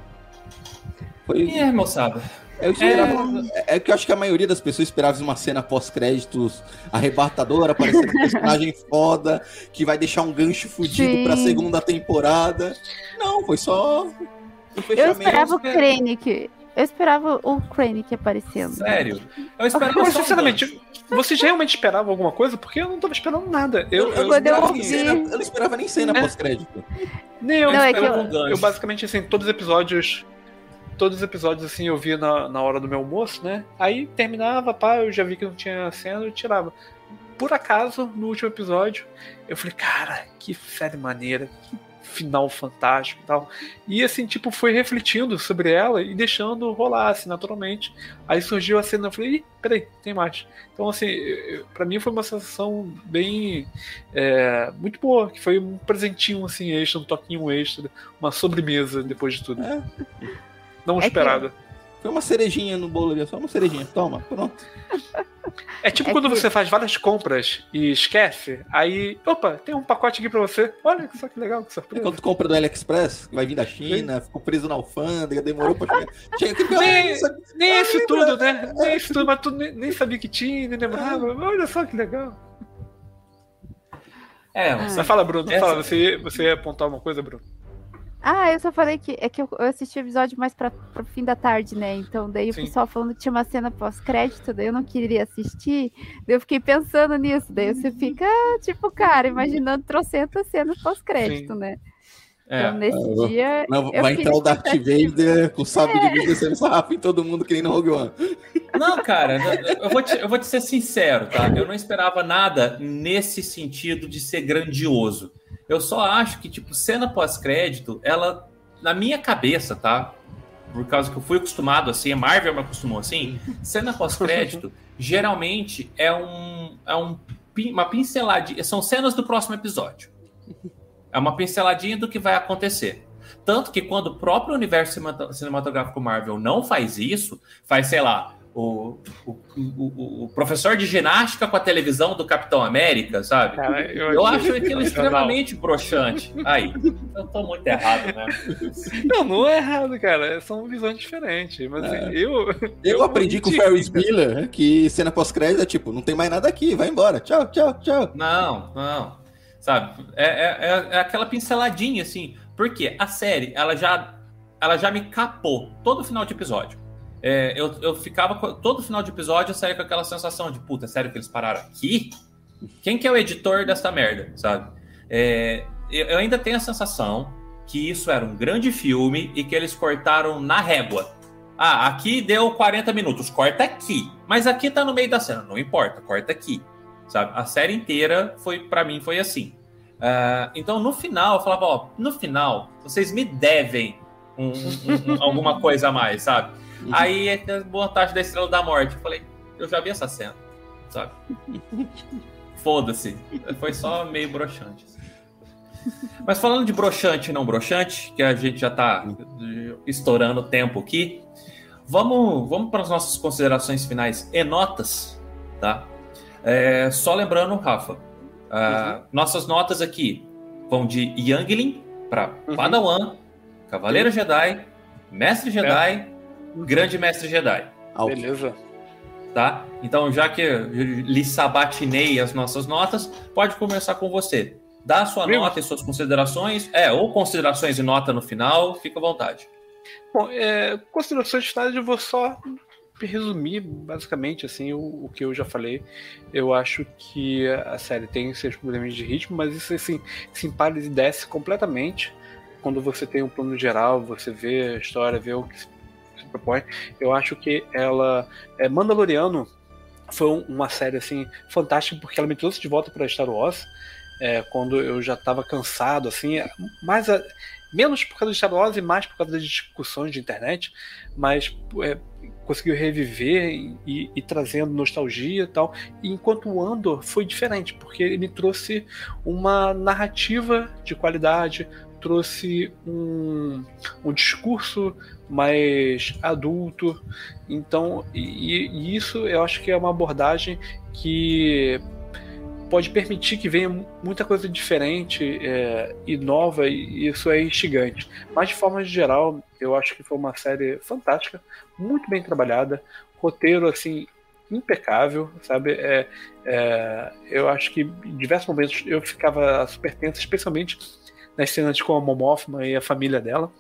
Foi... É, moçada. Eu esperava, é... é que eu acho que a maioria das pessoas esperava uma cena pós-créditos arrebatadora, parecendo um personagem foda, que vai deixar um gancho fudido Sim. pra segunda temporada. Não, foi só um Eu esperava o Krennic. Eu esperava o Krennic aparecendo. Sério? Eu esperava só um sinceramente, vocês realmente esperavam alguma coisa? Porque eu não tava esperando nada. Eu, Eu, eu, eu, não esperava nem ouvi- cena, eu não esperava nem cena É. pós-crédito. nem eu, Não, é eu- eu basicamente, assim, todos os episódios. Todos os episódios, assim, eu via na, na hora do meu almoço, né? Aí terminava, pá, eu já vi que não tinha cena, eu tirava. Por acaso, no último episódio, eu falei, cara, que série maneira, que final fantástico e tal. E assim, tipo, foi refletindo sobre ela e deixando rolar, assim, naturalmente. Aí surgiu a cena, eu falei, ih, peraí, tem mais. Então, assim, pra mim foi uma sensação bem. é, muito boa, que foi um presentinho, assim, extra, um toquinho extra, uma sobremesa depois de tudo. É. Não É que- Foi uma cerejinha no bolo ali, só uma cerejinha. Toma, pronto. É tipo É quando que- você faz várias compras e esquece, aí, opa, tem um pacote aqui pra você. Olha só que legal, que surpresa. Quando tu compra do AliExpress, que vai vir da China, ficou preso na alfândega, demorou pra chegar. Chega aqui, ah, Nem, sabia- nem Ah, isso lembra? tudo, né? Nem isso tudo, mas tu nem, nem sabia que tinha, nem lembrava. Olha só que legal. É, Ah. Mas fala, Bruno, Essa- fala, você, você ia apontar uma coisa, Bruno? Ah, eu só falei que é que eu, eu assisti o episódio mais pra, pro fim da tarde, né? Então daí Sim. o pessoal falando que tinha uma cena pós-crédito, daí eu não queria assistir, daí eu fiquei pensando nisso, daí você fica, tipo, cara, imaginando trocentas cenas pós-crédito, né? é. Então nesse Ah, dia. Não, eu vai entrar o Darth. Vader com o sábio de luz descendo sarrafo em todo mundo que nem no Rogue One. Não, cara, eu vou, te, eu vou te ser sincero, tá? Eu não esperava nada nesse sentido de ser grandioso. Eu só acho que, tipo, cena pós-crédito, ela, na minha cabeça, tá? Por causa que eu fui acostumado assim, a Marvel me acostumou assim. Cena pós-crédito, geralmente é um, é um, uma pinceladinha. São cenas do próximo episódio. É uma pinceladinha do que vai acontecer. Tanto que quando o próprio universo cinematográfico Marvel não faz isso, faz, sei lá, o, o, o, o, professor de ginástica com a televisão do Capitão América, sabe? Cara, eu, eu acho aquilo extremamente broxante. Aí, eu tô muito errado, né? Não, não é errado, cara. São visões diferentes. Mas é. eu, eu. Eu aprendi com o Ferris Bueller que cena pós-crédito é tipo, não tem mais nada aqui, vai embora. Tchau, tchau, tchau. Não, não. Sabe? É, é, é, é aquela pinceladinha, assim. Porque a série, ela já, ela já me capou todo final de episódio. É, eu, eu ficava todo final de episódio eu saía com aquela sensação de puta, sério que eles pararam aqui? Quem que é o editor dessa merda, sabe? É, eu ainda tenho a sensação que isso era um grande filme e que eles cortaram na régua. Ah, aqui deu 40 minutos, corta aqui. Mas aqui tá no meio da cena, não importa, corta aqui. Sabe? A série inteira foi para mim foi assim. Uh, então no final eu falava, ó, no final vocês me devem um, um, um, alguma coisa a mais, sabe? Uhum. Aí boa tarde da Estrela da Morte. Eu falei, eu já vi essa cena, sabe? Foda-se. Foi só meio broxante. Assim. Mas falando de broxante e não broxante, que a gente já tá estourando o tempo aqui, vamos, vamos para as nossas considerações finais e notas, tá? É, só lembrando, Rafa, uh, uhum. nossas notas aqui vão de Youngling para uhum. Padawan, Cavaleiro Jedi, Mestre Jedi, é. Grande Mestre Jedi. Beleza. Tá? Então, já que eu lhe sabatinei as nossas notas, pode começar com você. Dá a sua Meu. nota e suas considerações. É, ou considerações e nota no final, fica à vontade. Bom, é, considerações finais eu vou só resumir basicamente assim o, o, que eu já falei. Eu acho que a série tem seus problemas de ritmo, mas isso assim se empalha e desce completamente quando você tem um plano geral, você vê a história, vê o que se Eu acho que ela. É, Mandaloriano foi uma série assim fantástica porque ela me trouxe de volta para Star Wars. É, quando eu já estava cansado, assim, mais a, menos por causa de Star Wars e mais por causa das discussões de internet, mas é, conseguiu reviver e, e, trazendo nostalgia e tal. E enquanto o Andor foi diferente, porque ele me trouxe uma narrativa de qualidade, trouxe um, um discurso mais adulto. Então, e, e, isso eu acho que é uma abordagem que pode permitir que venha muita coisa diferente é, e nova, e isso é instigante. Mas, de forma geral, eu acho que foi uma série fantástica, muito bem trabalhada, roteiro assim impecável, sabe? É, é, eu acho que em diversos momentos eu ficava super tenso, especialmente nas cenas com a Momófima e a família dela.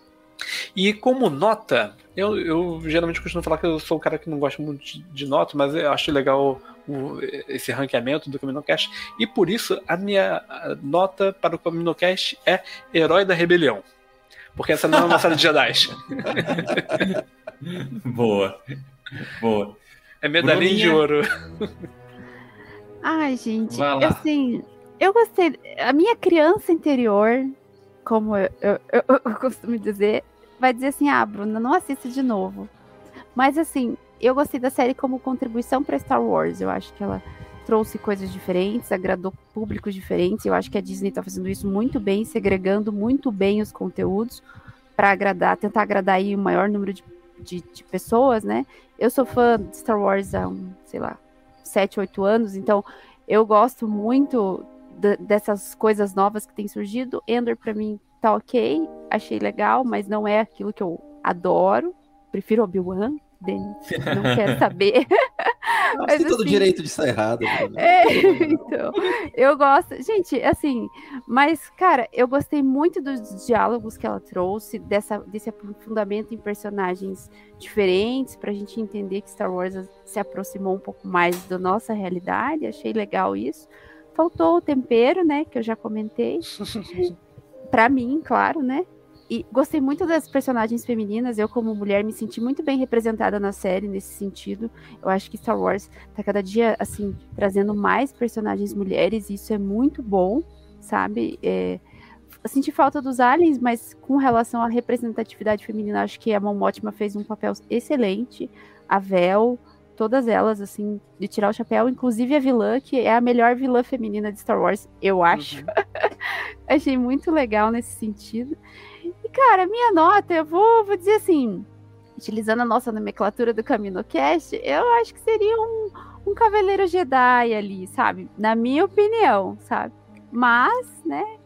E como nota, eu, eu geralmente costumo falar que eu sou um cara que não gosta muito de, de nota, mas eu acho legal o, esse ranqueamento do CaminoCast. E por isso a minha nota para o CaminoCast é Herói da Rebelião. Porque essa não é uma série de Jedi. Boa. Boa. É medalhinha de ouro. Ai, gente, assim, eu gostei. A minha criança interior como eu, eu, eu, costumo dizer, vai dizer assim: ah, Bruna, não assista de novo. Mas assim, eu gostei da série como contribuição para Star Wars. Eu acho que ela trouxe coisas diferentes, agradou públicos diferentes. Eu acho que a Disney está fazendo isso muito bem, segregando muito bem os conteúdos para agradar, tentar agradar aí o maior número de, de, de, pessoas, né? Eu sou fã de Star Wars há, um, sei lá, 7, 8 anos, então eu gosto muito dessas coisas novas que têm surgido. Ender, para mim, tá ok, achei legal, mas não é aquilo que eu adoro. Prefiro Obi-Wan, não quero saber. Mas, tem assim, todo o direito de estar errado. Né? É, então, eu gosto. Gente, assim, mas, cara, eu gostei muito dos diálogos que ela trouxe, dessa, desse aprofundamento em personagens diferentes, pra gente entender que Star Wars se aproximou um pouco mais da nossa realidade. Achei legal isso. Faltou o tempero, né? Que eu já comentei. para mim, claro, né? E gostei muito das personagens femininas. Eu, como mulher, me senti muito bem representada na série nesse sentido. Eu acho que Star Wars tá cada dia, assim, trazendo mais personagens mulheres. E isso é muito bom, sabe? É, senti falta dos aliens, mas com relação à representatividade feminina, acho que a Ótima fez um papel excelente. A Vel, todas elas, assim, de tirar o chapéu, inclusive a vilã, que é a melhor vilã feminina de Star Wars, eu acho. Uhum. Achei muito legal nesse sentido. E, cara, minha nota, eu vou, vou dizer assim, utilizando a nossa nomenclatura do CaminoCast, eu acho que seria um, um Cavaleiro Jedi ali, sabe? Na minha opinião, sabe? Mas, né,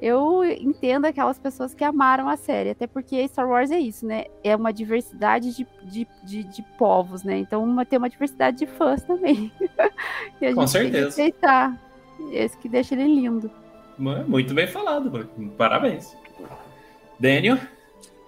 eu entendo aquelas pessoas que amaram a série, até porque Star Wars é isso, né? É uma diversidade de, de, de, de povos, né? Então uma, tem uma diversidade de fãs também. e a Com gente certeza. tem que aceitar. Esse que deixa ele lindo. Muito bem falado, mano. Parabéns. Daniel?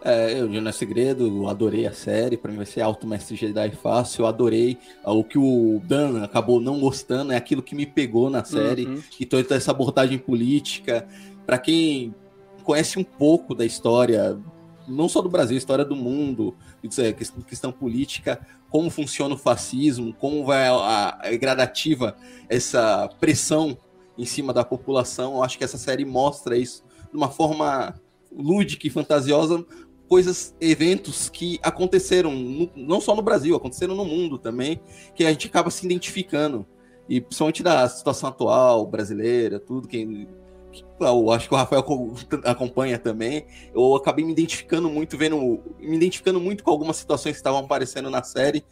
É, eu não é segredo, eu adorei a série, pra mim vai ser Alto Mestre Jedi fácil, eu adorei. Ah, O que o Dan acabou não gostando é aquilo que me pegou na série, Uhum. e toda essa abordagem política. Pra quem conhece um pouco da história, não só do Brasil, história do mundo, é, questão, política, como funciona o fascismo, como vai a, a gradativa essa pressão em cima da população. Eu acho que essa série mostra isso de uma forma lúdica e fantasiosa, coisas, eventos que aconteceram no- não só no Brasil, aconteceram no mundo também, que a gente acaba se identificando. E principalmente da situação atual brasileira, tudo que eu acho que o Rafael co- acompanha também. Eu acabei me identificando muito, vendo, me identificando muito com algumas situações que estavam aparecendo na série,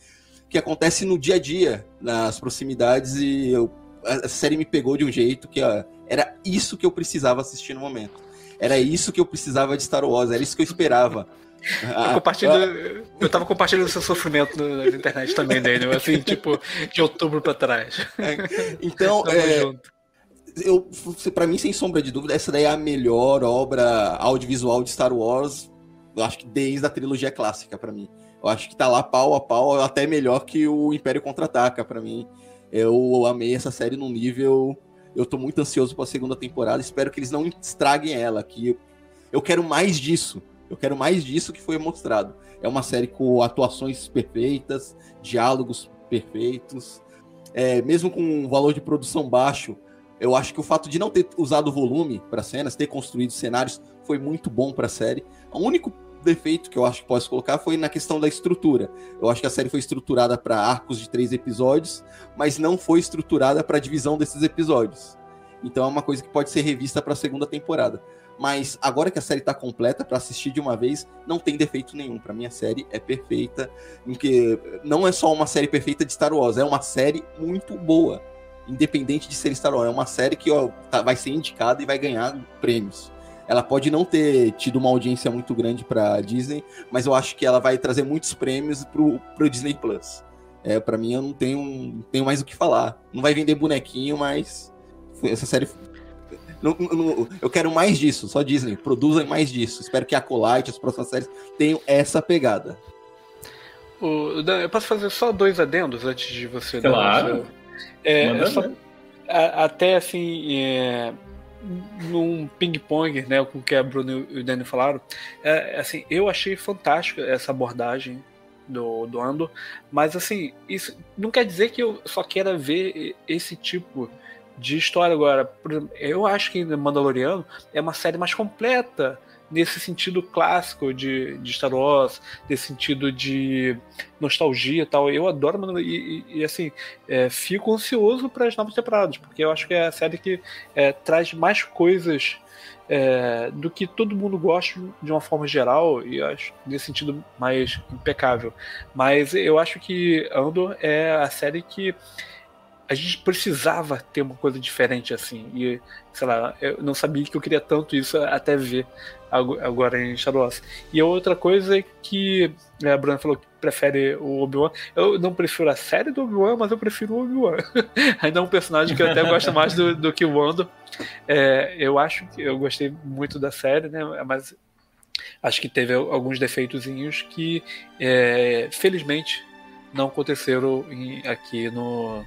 que acontece no dia a dia, nas proximidades, e eu, a série me pegou de um jeito que ó, era isso que eu precisava assistir no momento. Era isso que eu precisava de Star Wars, era isso que eu esperava. Eu, compartilho, eu tava compartilhando seu sofrimento na internet também, Daniel, assim, tipo, de outubro pra trás. Então, Tamo é, junto. Eu, para mim, sem sombra de dúvida, essa daí é a melhor obra audiovisual de Star Wars, eu acho que desde a trilogia clássica, pra mim. Eu acho que tá lá pau a pau, até melhor que o Império Contra-Ataca, pra mim. Eu amei essa série num nível. Eu tô muito ansioso pra segunda temporada, espero que eles não estraguem ela, que eu quero mais disso. Eu quero mais disso que foi mostrado. É uma série com atuações perfeitas, diálogos perfeitos, é, mesmo com um valor de produção baixo, eu acho que o fato de não ter usado volume para cenas, ter construído cenários, foi muito bom para a série. O único defeito que eu acho que posso colocar foi na questão da estrutura. Eu acho que a série foi estruturada para arcos de três episódios, mas não foi estruturada para a divisão desses episódios. Então é uma coisa que pode ser revista para a segunda temporada. Mas agora que a série tá completa para assistir de uma vez, não tem defeito nenhum. Para mim a série é perfeita, em que não é só uma série perfeita de Star Wars, é uma série muito boa, independente de ser Star Wars. É uma série que ó, tá- vai ser indicada e vai ganhar prêmios. Ela pode não ter tido uma audiência muito grande para Disney, mas eu acho que ela vai trazer muitos prêmios pro, pro Disney Plus. É, para mim eu não tenho, não tenho mais o que falar. Não vai vender bonequinho, mas foi- essa série não- não- eu quero mais disso, só Disney. Produzem mais disso. Espero que a Acolyte, as próximas séries, tenham essa pegada. O, Dan, eu posso fazer só dois adendos antes de você dar Claro. o seu- É, é só- ver. a- até assim, é, num ping-pong, né, com o que a Bruno e o Dani falaram, é, assim, eu achei fantástico essa abordagem do, do Andor, mas assim, isso não quer dizer que eu só queira ver esse tipo de história agora. Eu acho que Mandaloriano é uma série mais completa nesse sentido clássico de, de Star Wars, nesse sentido de nostalgia e tal. Eu adoro Mandaloriano e, e, e, assim, é, fico ansioso para as novas temporadas, porque eu acho que é a série que é, traz mais coisas é, do que todo mundo gosta de uma forma geral, e acho nesse sentido mais impecável. Mas eu acho que Andor é a série que a gente precisava ter uma coisa diferente assim. E, sei lá, eu não sabia que eu queria tanto isso até ver agora em Wars. E a outra coisa é que a Bruna falou que prefere o Obi-Wan. Eu não prefiro a série do Obi-Wan, mas eu prefiro o Obi-Wan. Ainda é um personagem que eu até gosto mais do, do que o Andor. É, eu acho que eu gostei muito da série, né? Mas acho que teve alguns defeitozinhos que, é, felizmente, não aconteceram em- aqui no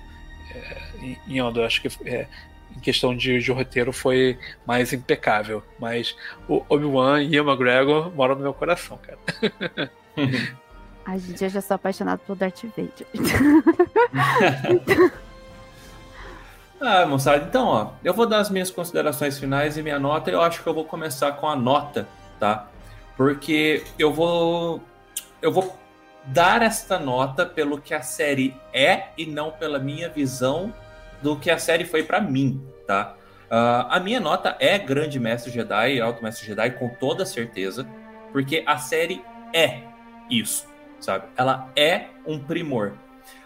é, em Andor. Acho que é, em questão de, de roteiro foi mais impecável. Mas o Obi-Wan e o McGregor moram no meu coração, cara. Ai, gente, eu já sou apaixonado pelo Darth Vader. Ah, moçada, então, ó, eu vou dar as minhas considerações finais e minha nota. Eu acho que eu vou começar com a nota, tá? Porque eu vou eu vou dar esta nota pelo que a série é e não pela minha visão do que a série foi pra mim, tá? Ah, a minha nota é Grande Mestre Jedi, Alto Mestre Jedi, com toda certeza, porque a série é isso. sabe? Ela é um primor.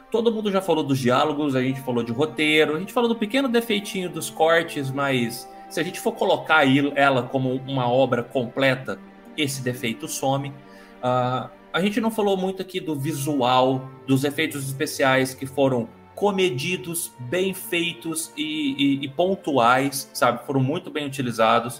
Todo mundo já falou dos diálogos, a gente falou de roteiro, a gente falou do pequeno defeitinho dos cortes, mas se a gente for colocar ela como uma obra completa, esse defeito some. Uh, a gente não falou muito aqui do visual, dos efeitos especiais que foram comedidos, bem feitos e, e, e pontuais, sabe? Foram muito bem utilizados.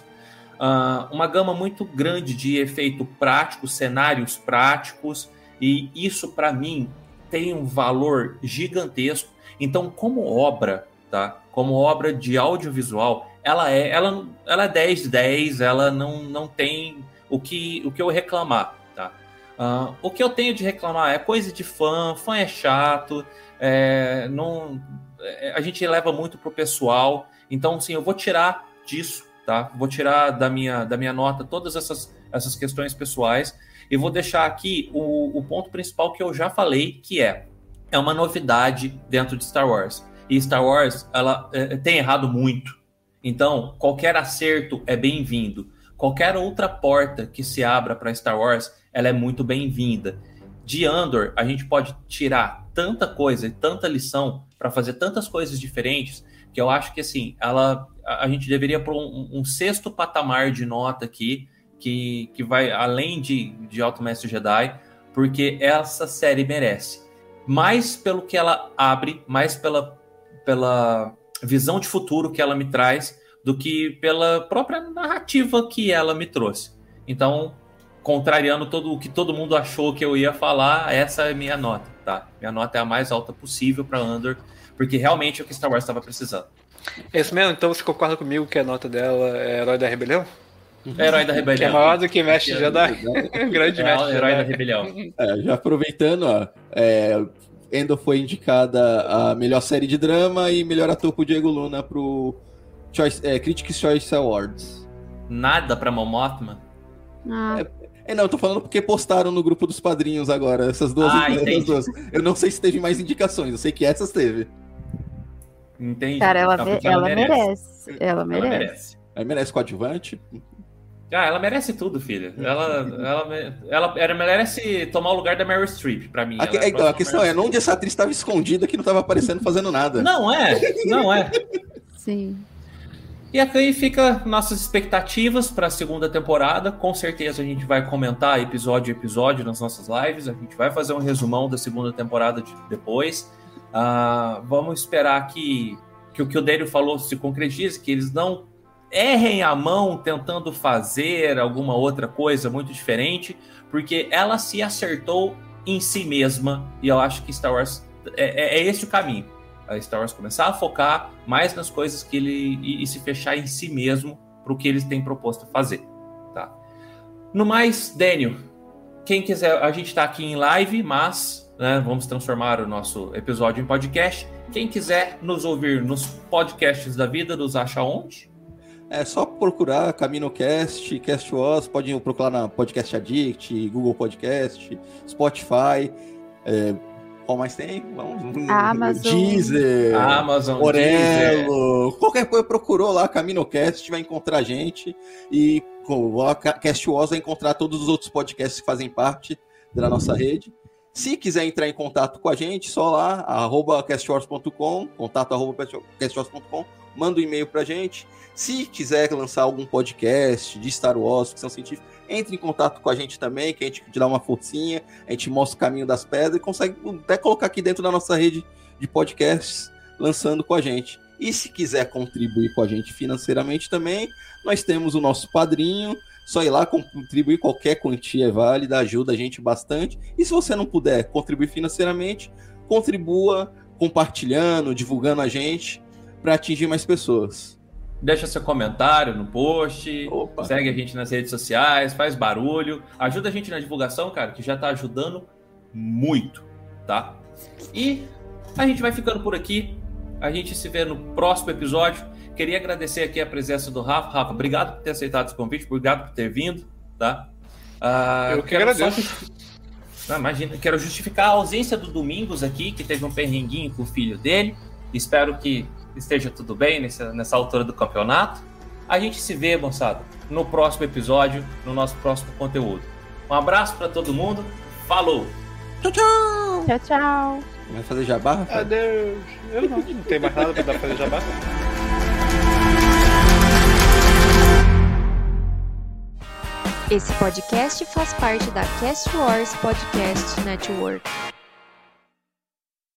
Uh, uma gama muito grande de efeito prático, cenários práticos, e isso para mim tem um valor gigantesco. Então, como obra, tá? Como obra de audiovisual, ela é, ela, ela é 10 de 10, ela não, não tem o que, o que eu reclamar, tá? Uh, o que eu tenho de reclamar é coisa de fã, fã é chato, é, não, é, a gente leva muito pro pessoal. Então, sim, eu vou tirar disso, tá? Vou tirar da minha, da minha nota todas essas, essas questões pessoais e vou deixar aqui o, o ponto principal que eu já falei, que é é uma novidade dentro de Star Wars. E Star Wars, ela é, tem errado muito. Então, qualquer acerto é bem-vindo. Qualquer outra porta que se abra para Star Wars, ela é muito bem-vinda. De Andor, a gente pode tirar tanta coisa e tanta lição para fazer tantas coisas diferentes que eu acho que assim ela a gente deveria pôr um, um, sexto patamar de nota aqui que, que vai além de, de Alto Mestre Jedi porque essa série merece. Mais pelo que ela abre mais pela pela visão de futuro que ela me traz do que pela própria narrativa que ela me trouxe. Então contrariando todo o que todo mundo achou que eu ia falar essa é minha nota tá? Minha nota é a mais alta possível para Andor, porque realmente é o que Star Wars estava precisando. É isso mesmo? Então você concorda comigo que a nota dela é Herói da Rebelião? É Herói da Rebelião. Que é maior do que Mestre é, Jedi. Grande é, Mestre Herói da Rebelião. É, já aproveitando, ó, é, Endor foi indicada a melhor série de drama e melhor ator pro Diego Luna pro Choice, é, Critics' Choice Awards. Nada pra Momothma? Ah. É, é, não, eu tô falando porque postaram no grupo dos padrinhos agora, essas duas, ah, essas duas. Eu não sei se teve mais indicações, eu sei que essas teve. Entendi. Cara, ela, ela, ela merece. merece. Ela merece. Ela merece. Ela merece coadjuvante. Ah, ela merece tudo, filha. Ela, ela, ela, ela merece tomar o lugar da Meryl Streep, pra mim. A, é a, a questão é, onde essa atriz estava escondida que não estava aparecendo fazendo nada. Não é, não é. Sim. E aqui fica nossas expectativas para a segunda temporada. Com certeza a gente vai comentar episódio a episódio nas nossas lives. A gente vai fazer um resumão da segunda temporada de, depois. Uh, vamos esperar que, que o que o Délio falou se concretize, que eles não errem a mão tentando fazer alguma outra coisa muito diferente, porque ela se acertou em si mesma. E eu acho que Star Wars é, é, é esse o caminho a Star Wars começar a focar mais nas coisas que ele e, e se fechar em si mesmo para o que eles têm proposto fazer, tá? No mais, Daniel, quem quiser, a gente está aqui em live, mas né, vamos transformar o nosso episódio em podcast. Quem quiser nos ouvir nos podcasts da vida, nos acha onde? É só procurar CaminoCast, Cast Oz, pode procurar na Podcast Addict, Google Podcast, Spotify. É, qual mais tem? Vamos. Amazon. Deezer. Amazon. Orelo. Deezer. Qualquer coisa procurou lá, CaminoCast, vai encontrar a gente. E com a Cast Wars vai encontrar todos os outros podcasts que fazem parte da nossa rede. Se quiser entrar em contato com a gente, só lá, arroba castwars.com, contato arroba castwars.com, manda um e-mail pra gente. Se quiser lançar algum podcast de Star Wars, ficção científica, entre em contato com a gente também, que a gente te dá uma forcinha, a gente mostra o caminho das pedras e consegue até colocar aqui dentro da nossa rede de podcasts, lançando com a gente. E se quiser contribuir com a gente financeiramente também, nós temos o nosso padrinho. Só ir lá contribuir qualquer quantia é válida, ajuda a gente bastante. E se você não puder contribuir financeiramente, contribua compartilhando, divulgando a gente para atingir mais pessoas deixa seu comentário no post, Opa. segue a gente nas redes sociais, faz barulho, ajuda a gente na divulgação, cara, que já tá ajudando muito, tá? E a gente vai ficando por aqui. A gente se vê no próximo episódio. Queria agradecer aqui a presença do Rafa. Rafa, obrigado por ter aceitado esse convite, obrigado por ter vindo, tá? Uh, Eu que agradeço. Só... Não, imagina, quero justificar a ausência do Domingos aqui, que teve um perrenguinho com o filho dele. Espero que esteja tudo bem nessa, nessa altura do campeonato. A gente se vê, moçada, no próximo episódio, no nosso próximo conteúdo. Um abraço para todo mundo. Falou! Tchau, tchau. Tchau, tchau. Vai fazer jabá? Rafael? Adeus. Eu não, não tenho mais nada dar pra fazer jabá. Esse podcast faz parte da Cast Wars Podcast Network.